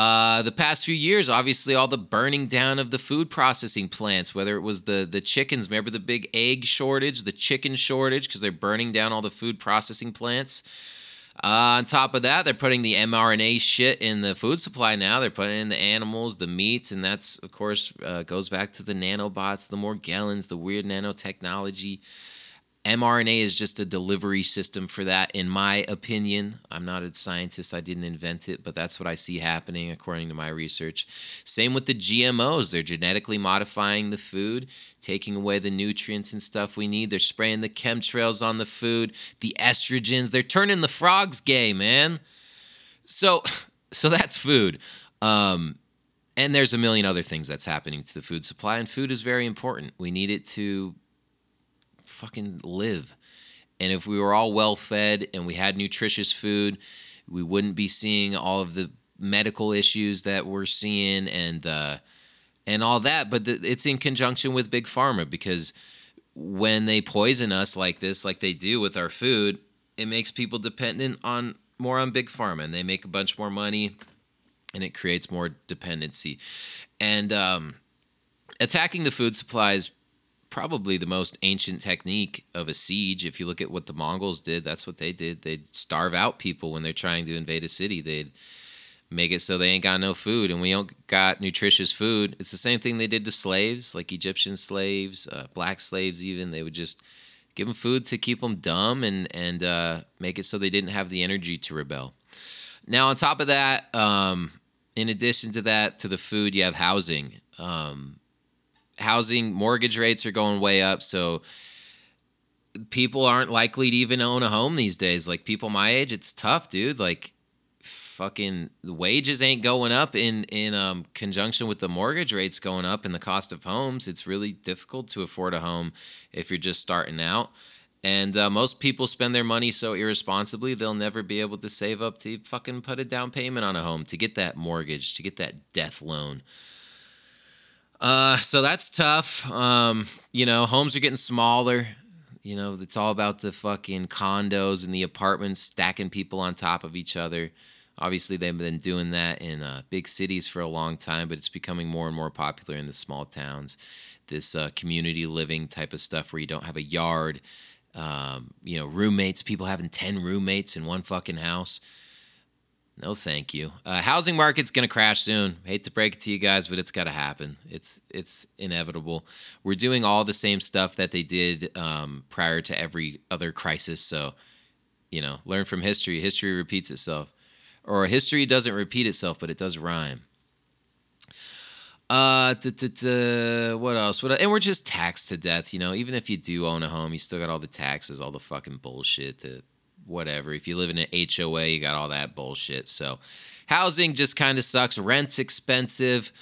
Uh, the past few years, obviously, all the burning down of the food processing plants, whether it was the the chickens, remember the big egg shortage, the chicken shortage, because they're burning down all the food processing plants. Uh, on top of that, they're putting the mRNA shit in the food supply now. They're putting in the animals, the meats, and that's of course uh, goes back to the nanobots, the Morgellons, the weird nanotechnology. mRNA is just a delivery system for that, in my opinion. I'm not a scientist, I didn't invent it, but that's what I see happening according to my research. Same with the GMOs. They're genetically modifying the food, taking away the nutrients and stuff we need. They're spraying the chemtrails on the food, the estrogens. They're turning the frogs gay, man. So, so that's food. Um, and there's a million other things that's happening to the food supply, and food is very important. We need it to fucking live. And if we were all well fed and we had nutritious food, we wouldn't be seeing all of the medical issues that we're seeing and uh, and all that. But the, it's in conjunction with big pharma because when they poison us like this, like they do with our food, it makes people dependent on more on big pharma, and they make a bunch more money, and it creates more dependency. And um, attacking the food supply is probably the most ancient technique of a siege. If you look at what the Mongols did, that's what they did. They'd starve out people when they're trying to invade a city. They'd make it so they ain't got no food, and we don't got nutritious food. It's the same thing they did to slaves, like Egyptian slaves, uh, black slaves. Even they would just give them food to keep them dumb and and uh, make it so they didn't have the energy to rebel. Now, on top of that, um, in addition to that, to the food, you have housing. Um, housing mortgage rates are going way up so people aren't likely to even own a home these days. Like people my age it's tough dude. Like fucking the wages ain't going up in in um, conjunction with the mortgage rates going up and the cost of homes. It's really difficult to afford a home if you're just starting out. And uh, most people spend their money so irresponsibly they'll never be able to save up to fucking put a down payment on a home to get that mortgage to get that death loan uh, so that's tough. Um, you know, homes are getting smaller. You know, it's all about the fucking condos and the apartments stacking people on top of each other. Obviously, they've been doing that in uh, big cities for a long time, but it's becoming more and more popular in the small towns. This uh, community living type of stuff where you don't have a yard, um, you know, roommates, people having 10 roommates in one fucking house. No, thank you. Uh, housing market's gonna crash soon. Hate to break it to you guys, but it's gotta happen. It's it's inevitable. We're doing all the same stuff that they did um, prior to every other crisis. So, you know, learn from history. History repeats itself, or history doesn't repeat itself, but it does rhyme. Uh, what else? What? And we're just taxed to death. You know, even if you do own a home, you still got all the taxes, all the fucking bullshit that whatever. If you live in an HOA, you got all that bullshit. So housing just kind of sucks. Rent's expensive.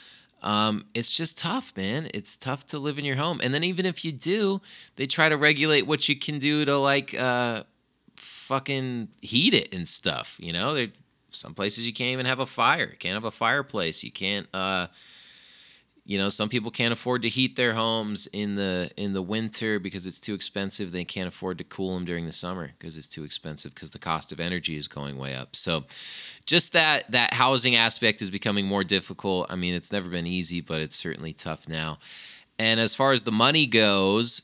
Um, it's just tough, man. It's tough to live in your home. And then even if you do, they try to regulate what you can do to like uh, fucking heat it and stuff. You know, there some places you can't even have a fire. You can't have a fireplace. You can't uh, you know some people can't afford to heat their homes in the in the winter because it's too expensive. They can't afford to cool them during the summer because it's too expensive because the cost of energy is going way up. So just that that housing aspect is becoming more difficult. I mean it's never been easy but it's certainly tough now. And as far as the money goes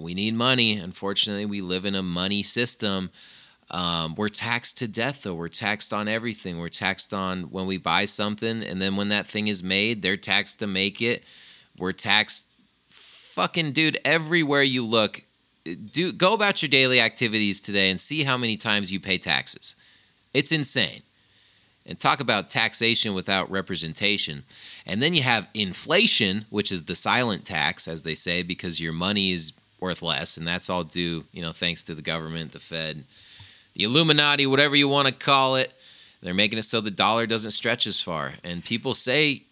we need money. Unfortunately we live in a money system um, we're taxed to death, though. We're taxed on everything. We're taxed on when we buy something, and then when that thing is made, they're taxed to make it. We're taxed, fucking dude, everywhere you look. Do go about your daily activities today and see how many times you pay taxes. It's insane. And talk about taxation without representation. And then you have inflation, which is the silent tax, as they say, because your money is worth less, and that's all due, you know, thanks to the government, the Fed, the Illuminati, whatever you want to call it. They're making it so the dollar doesn't stretch as far. And people say,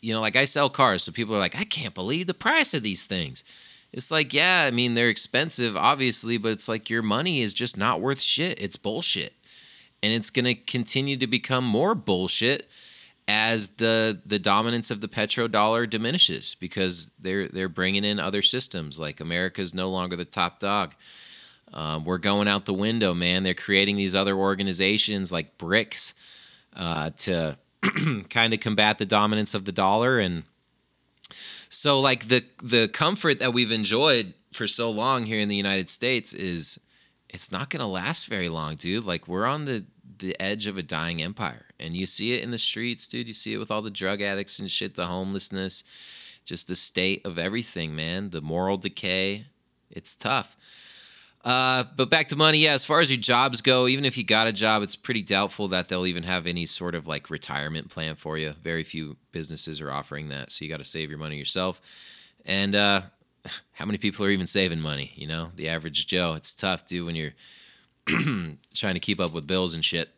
you know, like I sell cars, so people are like, I can't believe the price of these things. It's like, yeah, I mean, they're expensive, obviously, but it's like your money is just not worth shit. It's bullshit. And it's going to continue to become more bullshit as the the dominance of the petrodollar diminishes because they're they're bringing in other systems like America's no longer the top dog. Um, we're going out the window, man. They're creating these other organizations like BRICS uh, to kind of combat the dominance of the dollar, and so like the the comfort that we've enjoyed for so long here in the United States is it's not going to last very long, dude. Like we're on the the edge of a dying empire, and you see it in the streets, dude. You see it with all the drug addicts and shit, the homelessness, just the state of everything, man. The moral decay. It's tough. Uh, but back to money, yeah. As far as your jobs go, even if you got a job, it's pretty doubtful that they'll even have any sort of like retirement plan for you. Very few businesses are offering that, so you got to save your money yourself. And uh, how many people are even saving money? You know, the average Joe. It's tough, dude, when you're trying to keep up with bills and shit.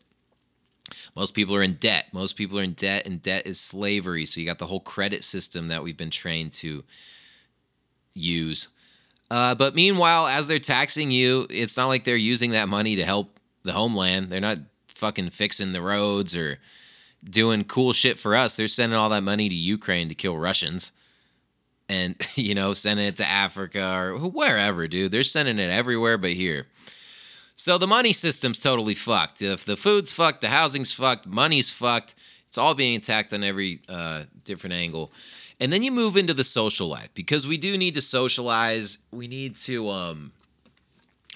Most people are in debt. Most people are in debt, and debt is slavery. So you got the whole credit system that we've been trained to use. Uh, but meanwhile, as they're taxing you, it's not like they're using that money to help the homeland. They're not fucking fixing the roads or doing cool shit for us. They're sending all that money to Ukraine to kill Russians and, you know, sending it to Africa or wherever, dude. They're sending it everywhere but here. So the money system's totally fucked. If the food's fucked, the housing's fucked, money's fucked, it's all being attacked on every uh, different angle. And then you move into the social life because we do need to socialize. We need to um,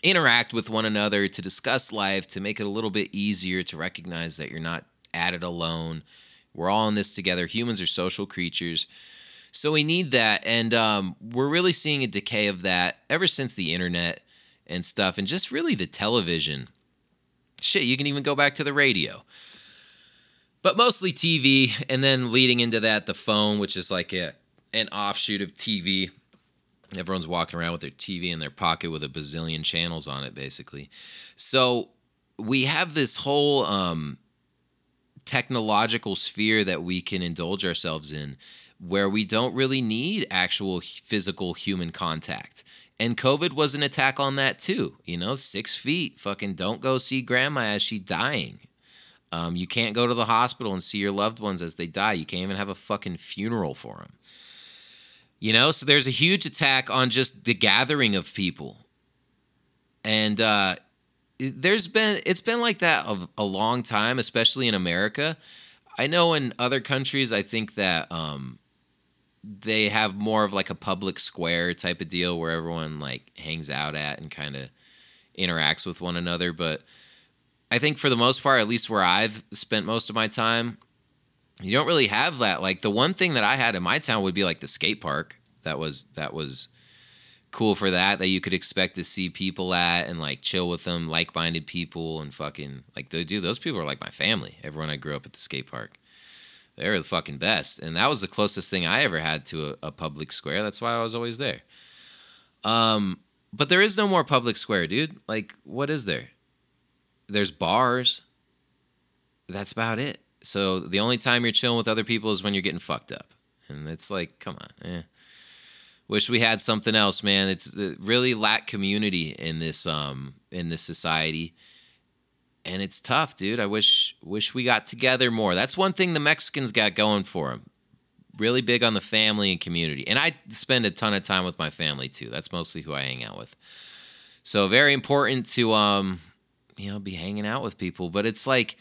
interact with one another to discuss life, to make it a little bit easier to recognize that you're not at it alone. We're all in this together. Humans are social creatures. So we need that. And um, we're really seeing a decay of that ever since the internet and stuff, and just really the television. Shit, you can even go back to the radio but mostly TV, and then leading into that, the phone, which is like a an offshoot of TV. Everyone's walking around with their TV in their pocket with a bazillion channels on it, basically. So we have this whole um, technological sphere that we can indulge ourselves in where we don't really need actual physical human contact. And COVID was an attack on that too. You know, six feet, fucking don't go see grandma as she's dying. Um, you can't go to the hospital and see your loved ones as they die. You can't even have a fucking funeral for them. You know, so there's a huge attack on just the gathering of people. And uh, there's been, it's been like that a, a long time, especially in America. I know in other countries, I think that um, they have more of like a public square type of deal where everyone like hangs out at and kind of interacts with one another. But I think for the most part, at least where I've spent most of my time, you don't really have that. Like the one thing that I had in my town would be like the skate park. That was that was cool for that that you could expect to see people at and like chill with them, like-minded people and fucking like they. Those people are like my family. Everyone I grew up at the skate park. They're the fucking best, and that was the closest thing I ever had to a, a public square. That's why I was always there. Um, but there is no more public square, dude. Like, what is there? There's bars. That's about it. So the only time you're chilling with other people is when you're getting fucked up, and it's like, come on, eh. Wish we had something else, man. It's it really lack community in this um in this society, and it's tough, dude. I wish wish we got together more. That's one thing the Mexicans got going for them. Really big on the family and community, and I spend a ton of time with my family too. That's mostly who I hang out with. So very important to um you know, be hanging out with people. But it's like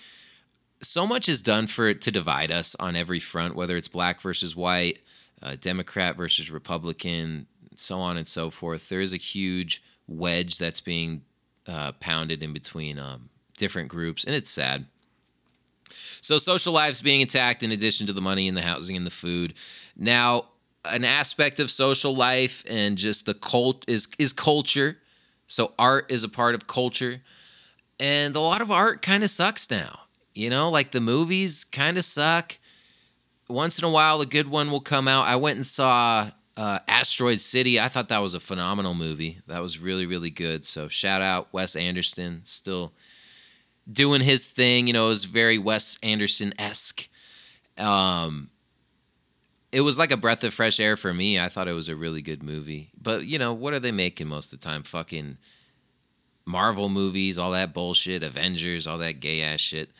so much is done for it to divide us on every front, whether it's black versus white, uh, Democrat versus Republican, so on and so forth. There is a huge wedge that's being uh, pounded in between um, different groups, and it's sad. So social life's being attacked in addition to the money and the housing and the food. Now, an aspect of social life and just the cult is is culture. So art is a part of culture and a lot of art kind of sucks now. You know, like the movies kind of suck. Once in a while, a good one will come out. I went and saw uh, Asteroid City. I thought that was a phenomenal movie. That was really, really good. So shout out Wes Anderson, still doing his thing. You know, it was very Wes Anderson esque. Um, it was like a breath of fresh air for me. I thought it was a really good movie. But you know, what are they making most of the time? Fucking Marvel movies, all that bullshit, Avengers, all that gay ass shit.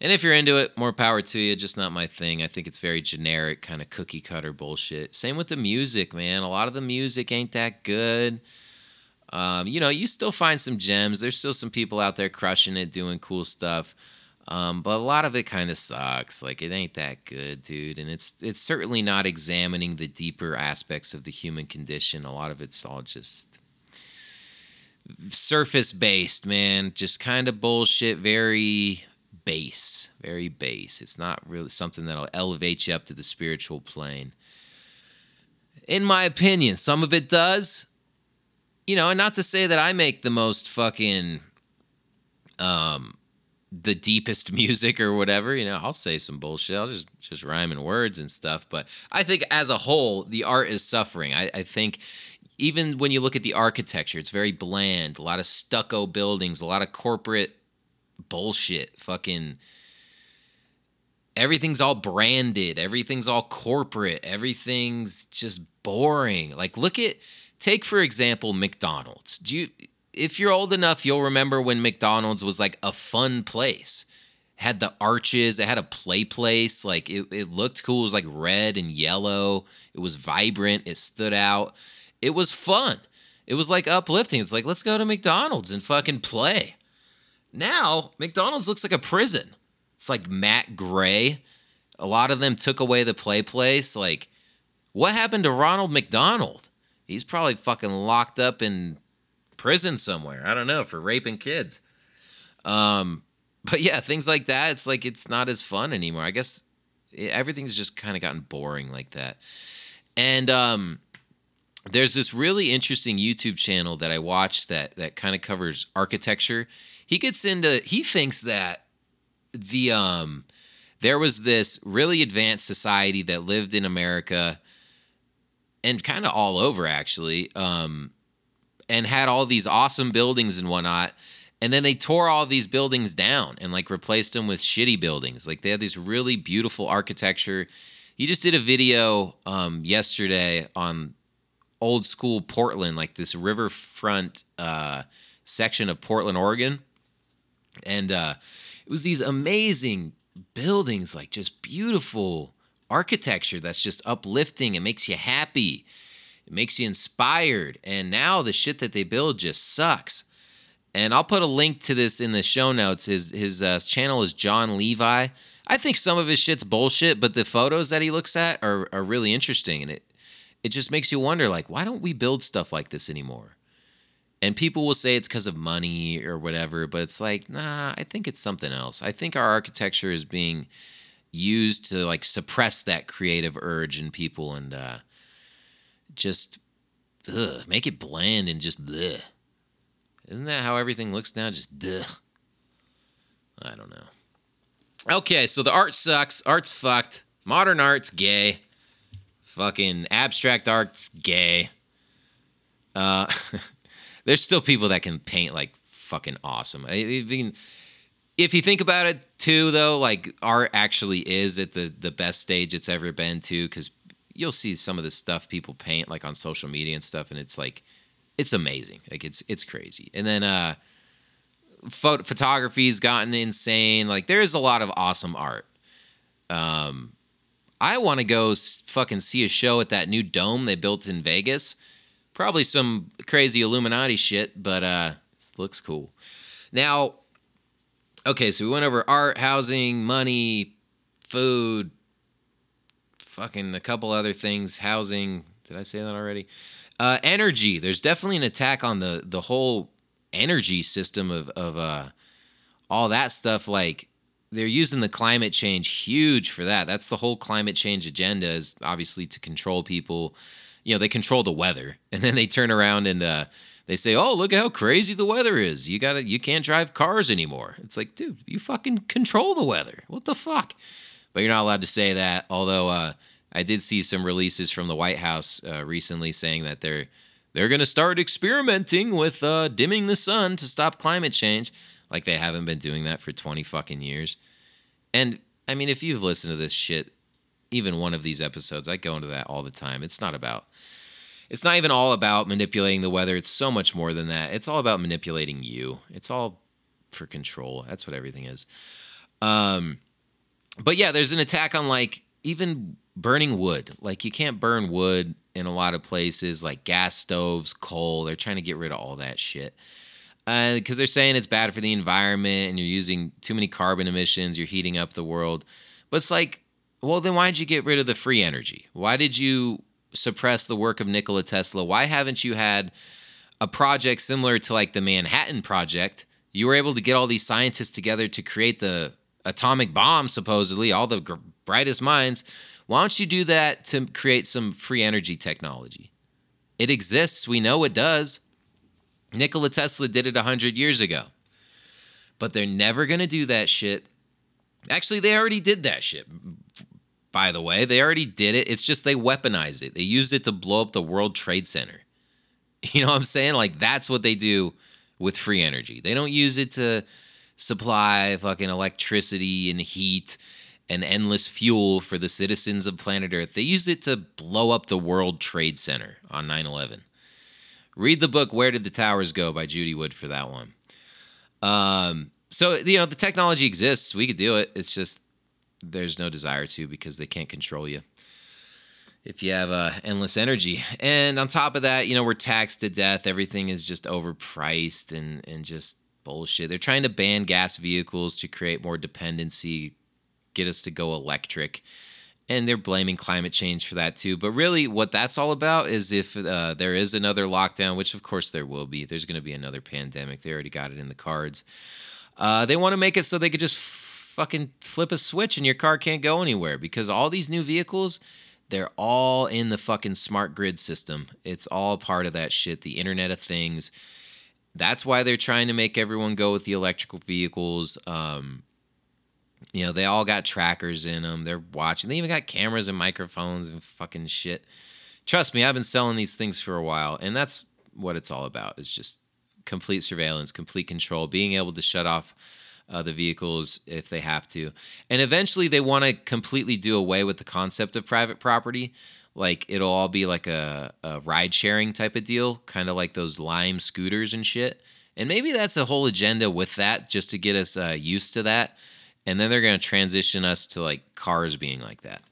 And if you're into it, more power to you. Just not my thing. I think it's very generic, kind of cookie cutter bullshit. Same with the music, man. A lot of the music ain't that good. Um, you know, you still find some gems. There's still some people out there crushing it, doing cool stuff. Um, but a lot of it kind of sucks. Like it ain't that good, dude. And it's it's certainly not examining the deeper aspects of the human condition. A lot of it's all just surface based, man. Just kind of bullshit, very base, very base. It's not really something that'll elevate you up to the spiritual plane. In my opinion, some of it does. you know, and not to say that I make the most fucking um the deepest music or whatever, you know, I'll say some bullshit. I'll just just rhyme in words and stuff. But I think as a whole, the art is suffering. I, I think even when you look at the architecture, it's very bland. A lot of stucco buildings, a lot of corporate bullshit. Fucking everything's all branded, everything's all corporate, everything's just boring. Like look at take for example McDonald's. Do you if you're old enough, you'll remember when McDonald's was like a fun place. had the arches, it had a play place, like it, it looked cool. It was like red and yellow. It was vibrant, it stood out. It was fun. It was like uplifting. It's like, let's go to McDonald's and fucking play. Now, McDonald's looks like a prison. It's like matte gray. A lot of them took away the play place. Like, what happened to Ronald McDonald? He's probably fucking locked up in prison somewhere. I don't know for raping kids. Um, but yeah, things like that. It's like it's not as fun anymore. I guess everything's just kind of gotten boring like that. And um, there's this really interesting YouTube channel that I watch that that kind of covers architecture. He gets into he thinks that the um there was this really advanced society that lived in America and kind of all over actually um and had all these awesome buildings and whatnot and then they tore all these buildings down and like replaced them with shitty buildings like they had this really beautiful architecture he just did a video um yesterday on old school Portland, like this riverfront uh, section of Portland, Oregon. And uh, it was these amazing buildings, like just beautiful architecture that's just uplifting. It makes you happy, it makes you inspired. And now the shit that they build just sucks. And I'll put a link to this in the show notes. His his uh, channel is Jon Levi. I think some of his shit's bullshit, but the photos that he looks at are, are really interesting. And it it just makes you wonder like why don't we build stuff like this anymore? And people will say it's because of money or whatever but it's like nah i think it's something else. I think our architecture is being used to like suppress that creative urge in people and uh, just ugh, make it bland and just bleh. isn't that how everything looks now? Just ugh. i don't know. Okay so the art sucks. Art's fucked. Modern art's gay Fucking abstract art's gay. Uh, there's still people that can paint like fucking awesome. I mean, if you think about it too, though, like art actually is at the the best stage it's ever been to, because you'll see some of the stuff people paint like on social media and stuff, and it's like it's amazing. Like it's it's crazy. And then uh, phot- photography's gotten insane. Like there's a lot of awesome art. Um, I want to go fucking see a show at that new dome they built in Vegas. Probably some crazy Illuminati shit, but uh, looks cool. Now, okay, so we went over art, housing, money, food, fucking a couple other things. Housing. Did I say that already? Uh, energy. There's definitely an attack on the the whole energy system of of uh, all that stuff. Like they're using the climate change huge for that. That's the whole climate change agenda is obviously to control people. You know, they control the weather, and then they turn around and uh, they say, "Oh, look at how crazy the weather is. You gotta, you can't drive cars anymore." It's like, dude, you fucking control the weather. What the fuck? But you're not allowed to say that. Although uh, I did see some releases from the White House uh, recently saying that they're they're gonna start experimenting with uh, dimming the sun to stop climate change. Like they haven't been doing that for 20 fucking years. And I mean, if you've listened to this shit, even one of these episodes, I go into that all the time. It's not about, it's not even all about manipulating the weather. It's so much more than that. It's all about manipulating you. It's all for control. That's what everything is. Um, but yeah, there's an attack on like even burning wood. Like you can't burn wood in a lot of places, like gas stoves, coal. They're trying to get rid of all that shit because uh, they're saying it's bad for the environment and you're using too many carbon emissions, you're heating up the world. But it's like, well, then why did you get rid of the free energy? Why did you suppress the work of Nikola Tesla? Why haven't you had a project similar to like the Manhattan Project? You were able to get all these scientists together to create the atomic bomb, supposedly, all the gr- brightest minds. Why don't you do that to create some free energy technology? It exists. We know it does Nikola Tesla did it 100 years ago. But they're never going to do that shit. Actually, they already did that shit. By the way, they already did it. It's just they weaponized it. They used it to blow up the World Trade Center. You know what I'm saying? Like that's what they do with free energy. They don't use it to supply fucking electricity and heat and endless fuel for the citizens of planet Earth. They use it to blow up the World Trade Center on 9 11. Read the book Where Did the Towers Go by Judy Wood for that one. Um, so, you know, the technology exists. We could do it. It's just there's no desire to because they can't control you if you have uh, endless energy. And on top of that, you know, we're taxed to death. Everything is just overpriced and, and just bullshit. They're trying to ban gas vehicles to create more dependency, get us to go electric. And they're blaming climate change for that too. But really, what that's all about is if uh, there is another lockdown, which of course there will be, there's going to be another pandemic. They already got it in the cards. Uh, they want to make it so they could just fucking flip a switch and your car can't go anywhere because all these new vehicles they're all in the fucking smart grid system. It's all part of that shit, the Internet of Things. That's why they're trying to make everyone go with the electrical vehicles. Um, you know, they all got trackers in them. They're watching. They even got cameras and microphones and fucking shit. Trust me, I've been selling these things for a while, and that's what it's all about. It's just complete surveillance, complete control, being able to shut off uh, the vehicles if they have to. And eventually they want to completely do away with the concept of private property. Like it'll all be like a, a ride sharing type of deal, kind of like those Lime scooters and shit. And maybe that's a whole agenda with that just to get us uh, used to that. And then they're going to transition us to like cars being like that.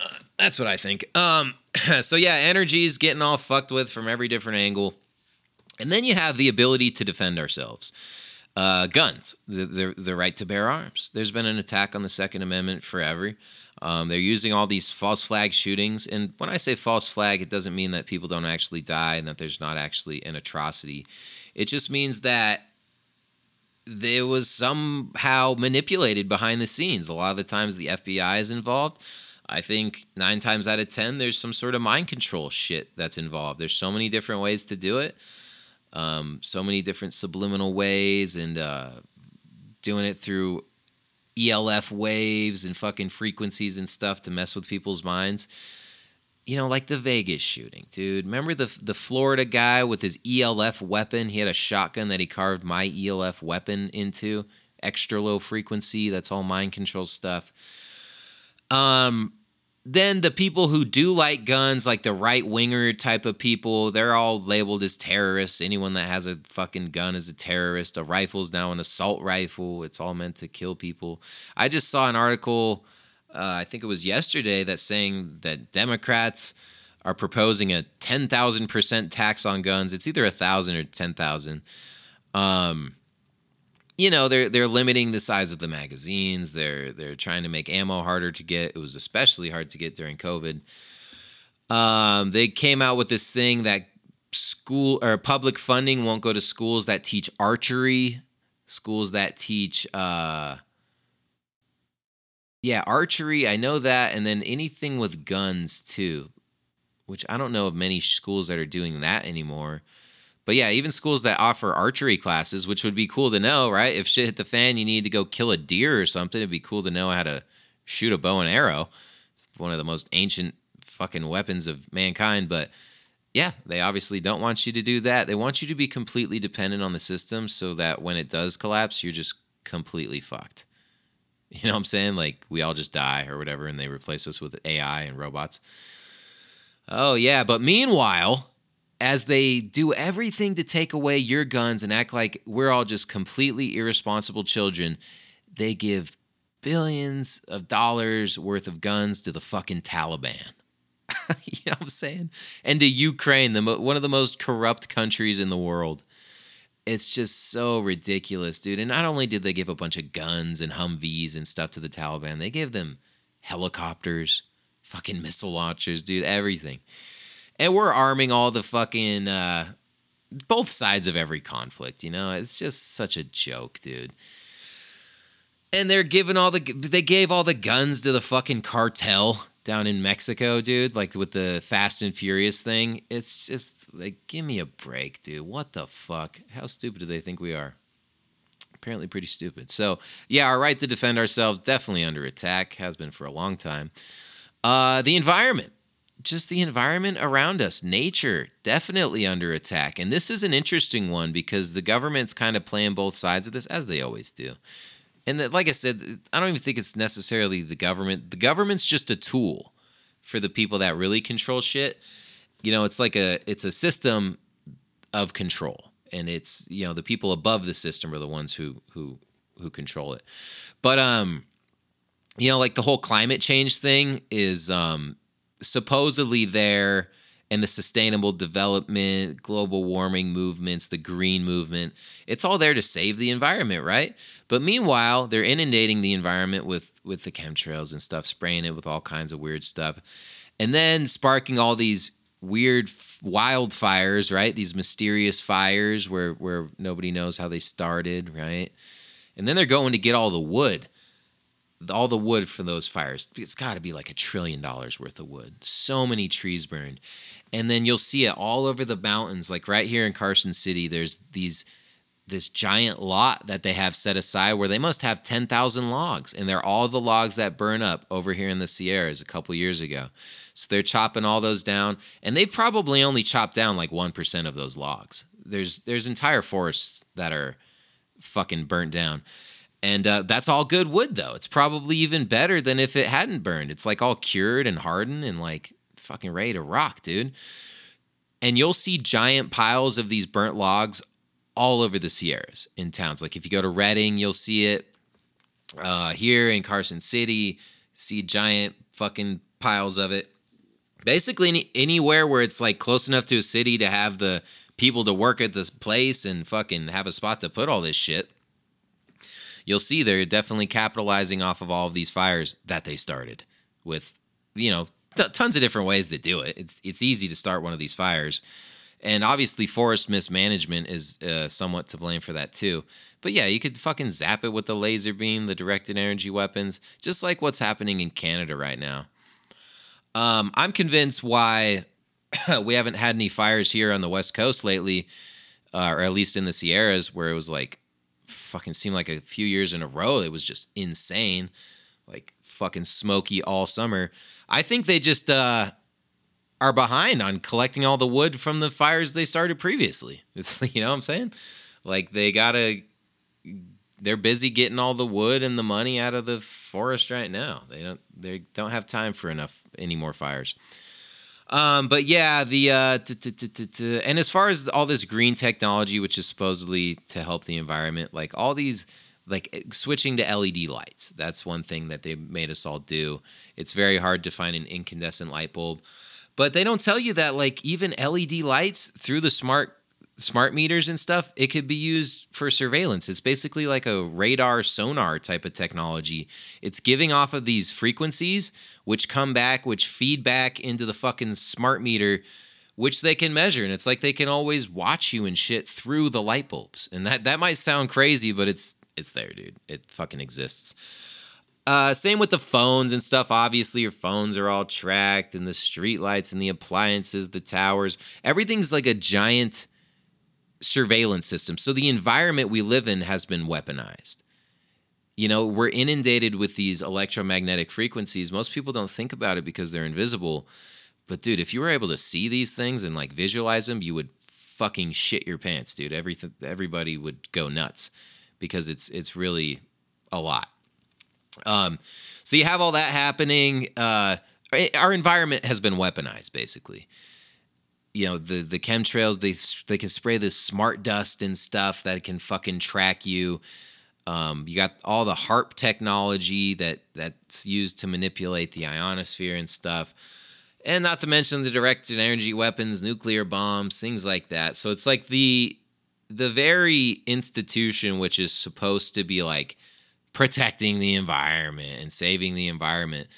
Uh, that's what I think. Um, so yeah, energy is getting all fucked with from every different angle. And then you have the ability to defend ourselves. Uh, guns, the, the, the right to bear arms. There's been an attack on the Second Amendment forever. Um, they're using all these false flag shootings. And when I say false flag, it doesn't mean that people don't actually die and that there's not actually an atrocity. It just means that there was somehow manipulated behind the scenes. A lot of the times the FBI is involved. I think nine times out of 10, there's some sort of mind control shit that's involved. There's so many different ways to do it um, so many different subliminal ways and uh, doing it through ELF waves and fucking frequencies and stuff to mess with people's minds. You know, like the Vegas shooting, dude. Remember the the Florida guy with his ELF weapon? He had a shotgun that he carved my ELF weapon into. Extra low frequency. That's all mind control stuff. Um, then the people who do like guns, like the right winger type of people, they're all labeled as terrorists. Anyone that has a fucking gun is a terrorist. A rifle's now an assault rifle. It's all meant to kill people. I just saw an article, uh, I think it was yesterday, that saying that Democrats are proposing a ten thousand percent tax on guns. It's either a thousand or ten thousand. Um, you know they're they're limiting the size of the magazines. They're they're trying to make ammo harder to get. It was especially hard to get during COVID. Um, they came out with this thing that school or public funding won't go to schools that teach archery, schools that teach uh yeah, archery, I know that and then anything with guns too, which I don't know of many schools that are doing that anymore. But yeah, even schools that offer archery classes, which would be cool to know, right? If shit hit the fan, you need to go kill a deer or something. It'd be cool to know how to shoot a bow and arrow. It's one of the most ancient fucking weapons of mankind. But yeah, they obviously don't want you to do that. They want you to be completely dependent on the system so that when it does collapse, you're just completely fucked. You know what I'm saying? Like we all just die or whatever, and they replace us with AI and robots. Oh, yeah. But meanwhile, as they do everything to take away your guns and act like we're all just completely irresponsible children, they give billions of dollars worth of guns to the fucking Taliban. you know what I'm saying? And to Ukraine, the mo- one of the most corrupt countries in the world. It's just so ridiculous, dude. And not only did they give a bunch of guns and Humvees and stuff to the Taliban, they gave them helicopters, fucking missile launchers, dude, everything and we're arming all the fucking uh, both sides of every conflict. You know, it's just such a joke, dude. And they're giving all the they gave all the guns to the fucking cartel. Down in Mexico, dude, like with the Fast and Furious thing. It's just like, give me a break, dude. What the fuck? How stupid do they think we are? Apparently, pretty stupid. So, yeah, our right to defend ourselves definitely under attack, has been for a long time. Uh, the environment, just the environment around us, nature, definitely under attack. And this is an interesting one because the government's kind of playing both sides of this, as they always do and like I said, I don't even think it's necessarily the government. The government's just a tool for the people that really control shit. You know, it's like a it's a system of control, and it's you know the people above the system are the ones who who who control it. But um, you know, like the whole climate change thing is um supposedly there and the sustainable development, global warming movements, the green movement. It's all there to save the environment, right? But meanwhile, they're inundating the environment with with the chemtrails and stuff, spraying it with all kinds of weird stuff. And then sparking all these weird wildfires, right? These mysterious fires where where nobody knows how they started, right? And then they're going to get all the wood all the wood from those fires. It's got to be like a trillion dollars worth of wood. So many trees burned. And then you'll see it all over the mountains. Like right here in Carson City, there's these this giant lot that they have set aside where they must have 10,000 logs and they're all the logs that burn up over here in the Sierras a couple years ago. So they're chopping all those down and they've probably only chopped down like 1% of those logs. There's there's entire forests that are fucking burnt down. And uh, that's all good wood, though. It's probably even better than if it hadn't burned. It's like all cured and hardened and like fucking ready to rock, dude. And you'll see giant piles of these burnt logs all over the Sierras in towns. Like if you go to Redding, you'll see it. Uh, here in Carson City, see giant fucking piles of it. Basically, any, anywhere where it's like close enough to a city to have the people to work at this place and fucking have a spot to put all this shit you'll see they're definitely capitalizing off of all of these fires that they started with, you know, t- tons of different ways to do it. It's it's easy to start one of these fires, and obviously forest mismanagement is uh, somewhat to blame for that too. But yeah, you could fucking zap it with the laser beam, the directed energy weapons, just like what's happening in Canada right now. Um, I'm convinced why we haven't had any fires here on the West Coast lately, uh, or at least in the Sierras, where it was like fucking seemed like a few years in a row it was just insane like fucking smoky all summer i think they just uh are behind on collecting all the wood from the fires they started previously. It's you know what i'm saying? Like they gotta they're busy getting all the wood and the money out of the forest right now. They don't they don't have time for enough any more fires. Um, but yeah, the uh, and as far as all this green technology, which is supposedly to help the environment, like all these, like eh, switching to LED lights, that's one thing that they made us all do. It's very hard to find an incandescent light bulb, but they don't tell you that like even LED lights through the smart smart meters and stuff, it could be used for surveillance. It's basically like a radar sonar type of technology. It's giving off of these frequencies, which come back, which feed back into the fucking smart meter, which they can measure. And it's like they can always watch you and shit through the light bulbs. And that that might sound crazy, but it's it's there, dude. It fucking exists. Uh, same with the phones and stuff. Obviously, your phones are all tracked, and the street lights and the appliances, the towers. Everything's like a giant surveillance system. So the environment we live in has been weaponized. You know, we're inundated with these electromagnetic frequencies. Most people don't think about it because they're invisible. But dude, if you were able to see these things and like visualize them, you would fucking shit your pants, dude. Everything everybody would go nuts because it's it's really a lot. Um so you have all that happening uh our environment has been weaponized basically. You know the the chemtrails they they can spray this smart dust and stuff that can fucking track you. Um, you got all the HAARP technology that that's used to manipulate the ionosphere and stuff. And not to mention the directed energy weapons nuclear bombs things like that. So it's like the the very institution which is supposed to be like protecting the environment and saving the environment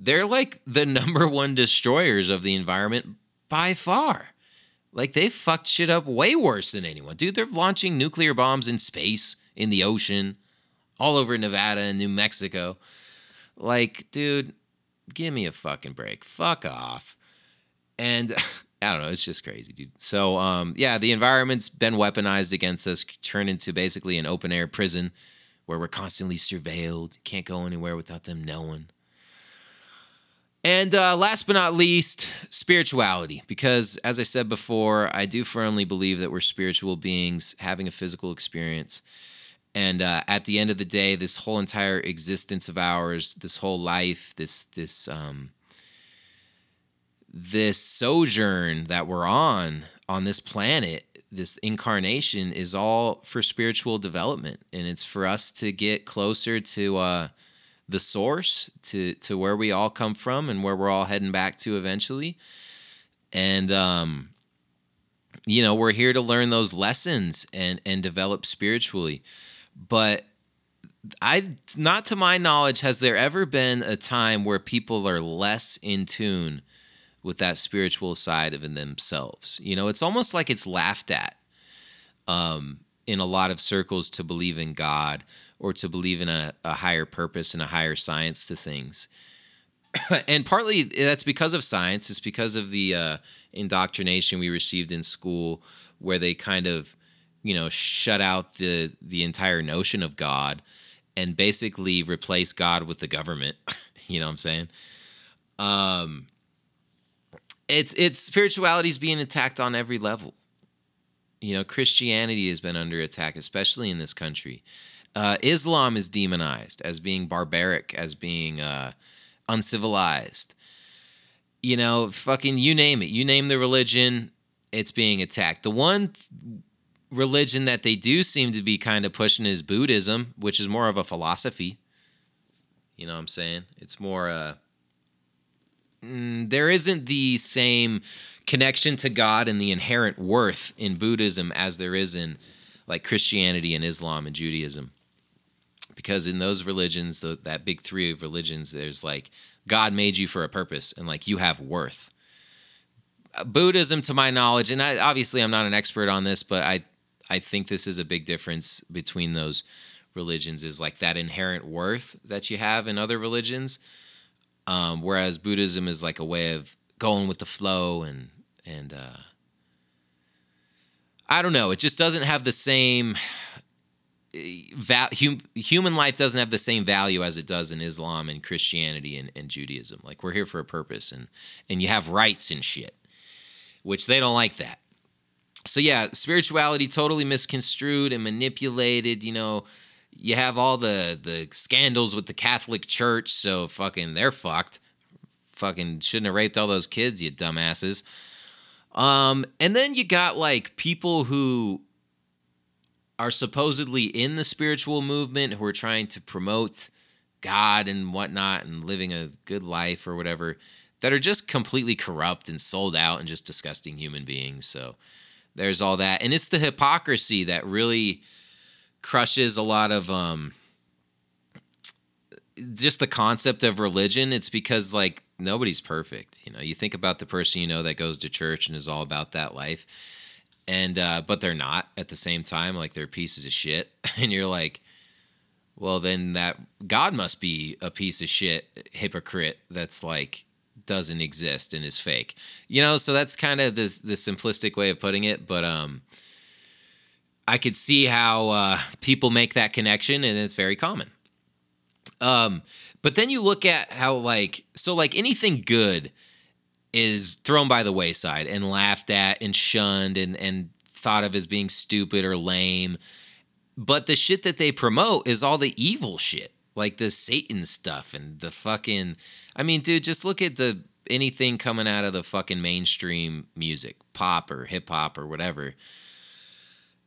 they're like the number one destroyers of the environment by far. Like they fucked shit up way worse than anyone. Dude, they're launching nuclear bombs in space, in the ocean, all over Nevada and New Mexico. Like, dude, give me a fucking break. Fuck off. And I don't know, it's just crazy, dude. So um yeah, the environment's been weaponized against us, turned into basically an open air prison where we're constantly surveilled. Can't go anywhere without them knowing. And uh, last but not least, spirituality. Because as I said before, I do firmly believe that we're spiritual beings having a physical experience. And uh, at the end of the day, this whole entire existence of ours, this whole life, this this um, this sojourn that we're on on this planet, this incarnation, is all for spiritual development, and it's for us to get closer to uh, the source, to to where we all come from, and where we're all heading back to eventually. And um, you know, we're here to learn those lessons and and develop spiritually but I not to my knowledge has there ever been a time where people are less in tune with that spiritual side of in themselves. You know, it's almost like it's laughed at um, in a lot of circles to believe in God or to believe in a, a higher purpose and a higher science to things. and partly that's because of science. It's because of the uh, indoctrination we received in school, where they kind of you know shut out the the entire notion of god and basically replace god with the government you know what i'm saying um it's it's spirituality is being attacked on every level. You know christianity has been under attack especially in this country. Uh, islam is demonized as being barbaric as being uh, uncivilized. You know fucking you name it. You name the religion it's being attacked. The one religion that they do seem to be kind of pushing is Buddhism, which is more of a philosophy. You know what I'm saying? It's more uh mm, there isn't the same connection to God and the inherent worth in Buddhism as there is in like Christianity and Islam and Judaism. Because in those religions, the, that big three of religions, there's like God made you for a purpose and like you have worth. Buddhism, to my knowledge, and I, obviously I'm not an expert on this, but I I think this is a big difference between those religions is like that inherent worth that you have in other religions. Um, whereas Buddhism is like a way of going with the flow and and uh, I don't know. It just doesn't have the same eh, val- hum- human life doesn't have the same value as it does in Islam and Christianity and, and Judaism. Like we're here for a purpose and and you have rights and shit, which they don't like that so yeah, spirituality totally misconstrued and manipulated. You know, you have all the the scandals with the Catholic Church, so fucking they're fucked. Fucking shouldn't have raped all those kids, you dumbasses. Um, and then you got like people who are supposedly in the spiritual movement who are trying to promote God and whatnot and living a good life or whatever that are just completely corrupt and sold out and just disgusting human beings. So there's all that and it's the hypocrisy that really crushes a lot of um just the concept of religion it's because like nobody's perfect you know you think about the person you know that goes to church and is all about that life and uh but they're not at the same time like they're pieces of shit and you're like well then that god must be a piece of shit hypocrite that's like doesn't exist and is fake. You know, so that's kind of the the simplistic way of putting it, but um I could see how uh, people make that connection and it's very common. Um but then you look at how like so like anything good is thrown by the wayside and laughed at and shunned and and thought of as being stupid or lame. But the shit that they promote is all the evil shit like the Satan stuff and the fucking. I mean, dude, just look at the anything coming out of the fucking mainstream music, pop or hip hop or whatever.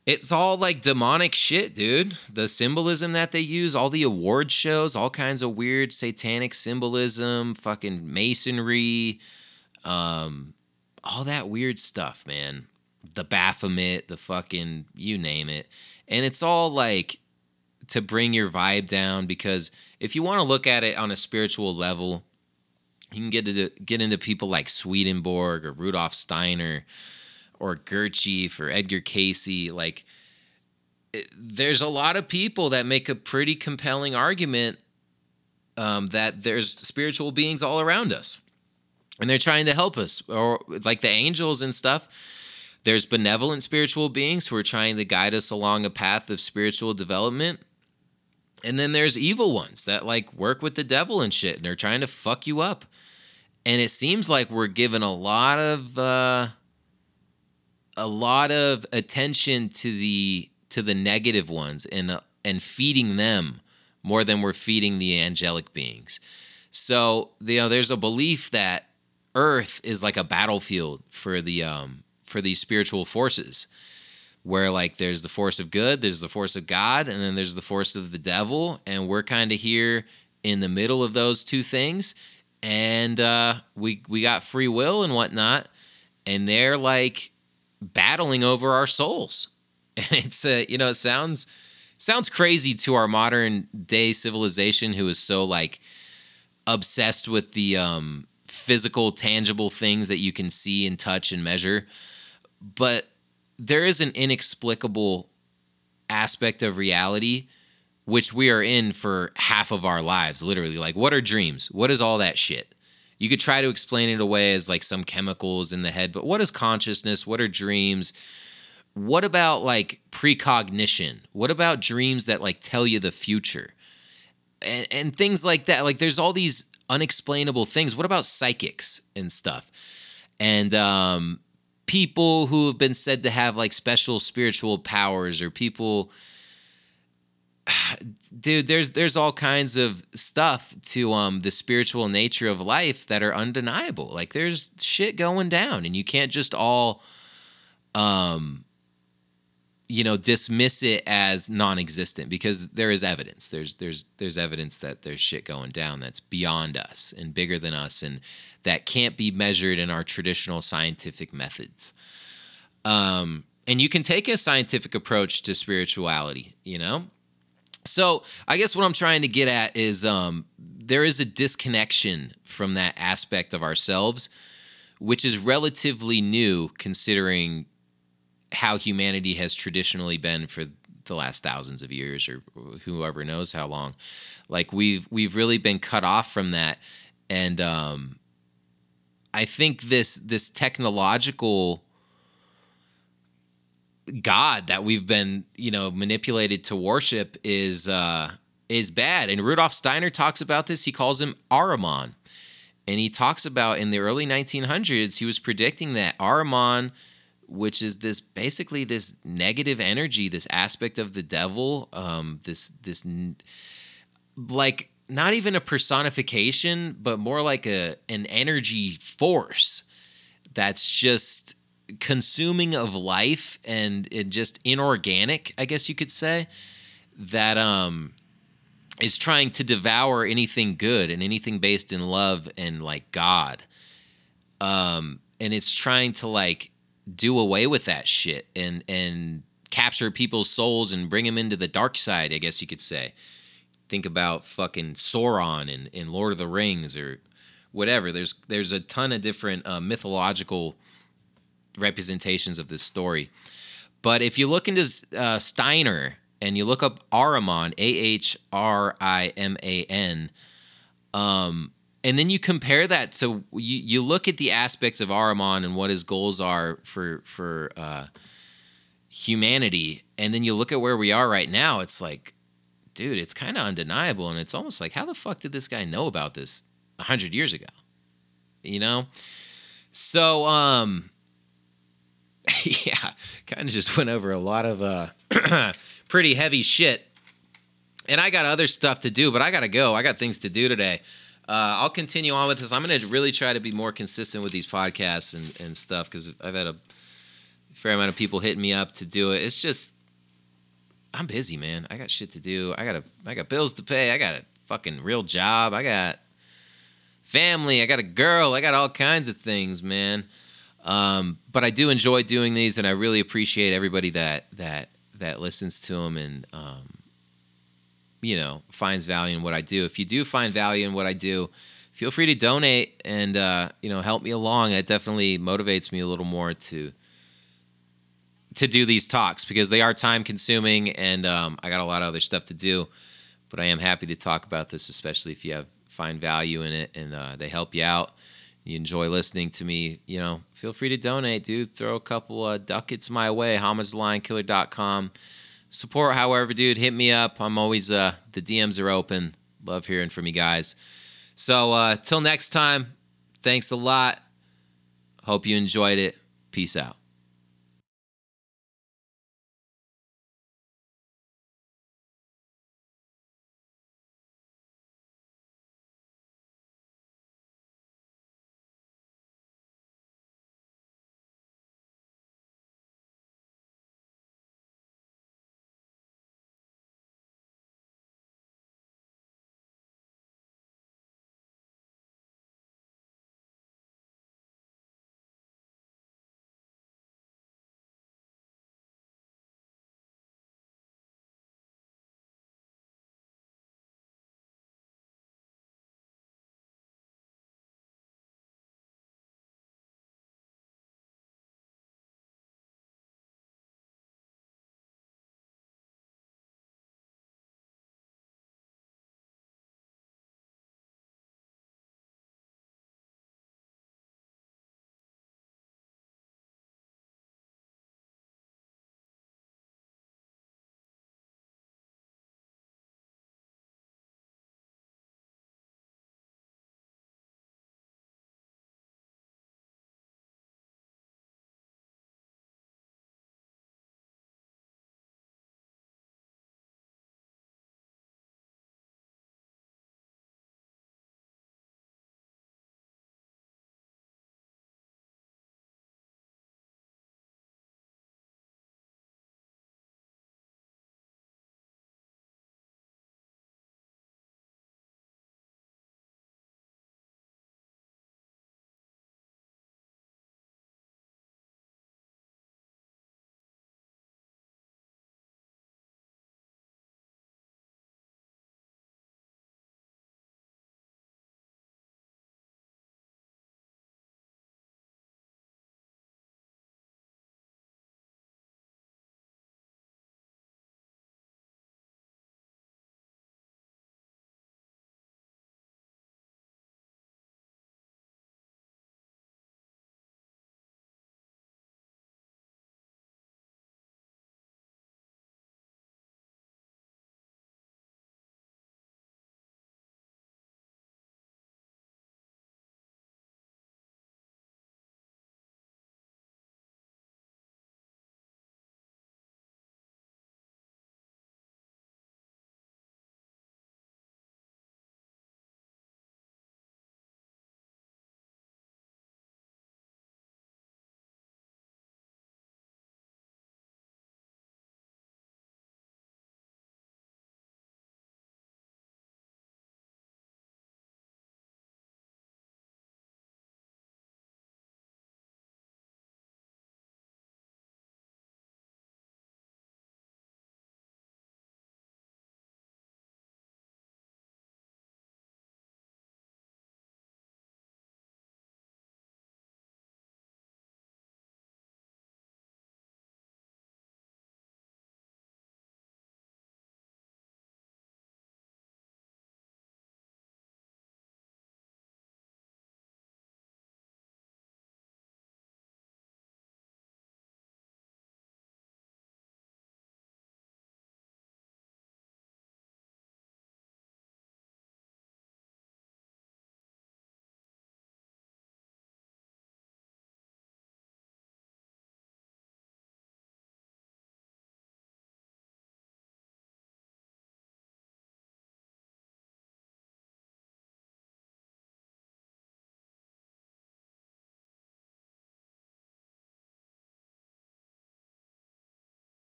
It's all like demonic shit, dude. The symbolism that they use, all the award shows, all kinds of weird satanic symbolism, fucking masonry, um, all that weird stuff, man. The Baphomet, the fucking you name it. And it's all like to bring your vibe down because if you want to look at it on a spiritual level, you can get to get into people like Swedenborg or Rudolf Steiner or Gurdjieff or Edgar Cayce. Like, it, there's a lot of people that make a pretty compelling argument um, that there's spiritual beings all around us and they're trying to help us or like the angels and stuff there's benevolent spiritual beings who are trying to guide us along a path of spiritual development and then there's evil ones that like work with the devil and shit and they're trying to fuck you up and it seems like we're given a lot of uh a lot of attention to the to the negative ones and uh, and feeding them more than we're feeding the angelic beings. So you know, there's a belief that Earth is like a battlefield for the um, for these spiritual forces, where like there's the force of good, there's the force of God, and then there's the force of the devil, and we're kind of here in the middle of those two things, and uh, we we got free will and whatnot, and they're like battling over our souls, and it's a, you know it sounds sounds crazy to our modern day civilization who is so like obsessed with the um, physical, tangible things that you can see and touch and measure. But there is an inexplicable aspect of reality which we are in for half of our lives, literally. Like, what are dreams? What is all that shit? You could try to explain it away as like some chemicals in the head, but what is consciousness? What are dreams? what about like precognition? What about dreams that like tell you the future? And, and things like that. Like there's all these unexplainable things. What about psychics and stuff? And um, people who have been said to have like special spiritual powers or people dude there's there's all kinds of stuff to um the spiritual nature of life that are undeniable. Like there's shit going down and you can't just all um you know dismiss it as non-existent because there is evidence. There's there's there's evidence that there's shit going down that's beyond us and bigger than us and that can't be measured in our traditional scientific methods. Um and you can take a scientific approach to spirituality you know so i guess what i'm trying to get at is um there is a disconnection from that aspect of ourselves which is relatively new considering how humanity has traditionally been for the last thousands of years or whoever knows how long. Like we've we've really been cut off from that. And um i think this this technological god that we've been you know manipulated to worship is uh is bad. And rudolf steiner talks about this. He calls him ahriman and he talks about in the early 1900s he was predicting that ahriman which is this basically this negative energy, this aspect of the devil, um, this this like not even a personification, but more like a an energy force that's just consuming of life and, and just inorganic, I guess you could say, that um is trying to devour anything good and anything based in love and like God. Um and it's trying to like do away with that shit and and capture people's souls and bring them into the dark side, I guess you could say. Think about fucking Sauron and, in Lord of the Rings or whatever. There's there's a ton of different uh, mythological representations of this story. But if you look into uh, Steiner and you look up Ahriman, A H R I M A N, um, and then you compare that to you, you look at the aspects of Ahriman and what his goals are for for uh, humanity, and then you look at where we are right now. It's like, dude, it's kind of undeniable, and it's almost like, how the fuck did this guy know about this hundred years ago? You know, so um, yeah, kind of just went over a lot of uh, pretty heavy shit. And I got other stuff to do, but I gotta go. I got things to do today uh, I'll continue on with this. I'm going to really try to be more consistent with these podcasts and, and stuff because I've had a fair amount of people hitting me up to do it. It's just I'm busy, man. I got shit to do. I got a I got bills to pay. I got a fucking real job. I got family. I got a girl. I got all kinds of things, man. Um, but I do enjoy doing these, and I really appreciate everybody that that that listens to them and um, you know finds value in what I do. If you do find value in what I do, feel free to donate and uh, you know help me along. It definitely motivates me a little more to to do these talks because they are time consuming and um, I got a lot of other stuff to do. but I am happy to talk about this, especially if you have find value in it and uh, they help you out. You enjoy listening to me, you know, feel free to donate, dude. Throw a couple uh, ducats my way, homagethelionkiller.com. Support however, dude. Hit me up. I'm always, uh, the DMs are open. Love hearing from you guys. So, uh, till next time, thanks a lot. Hope you enjoyed it. Peace out.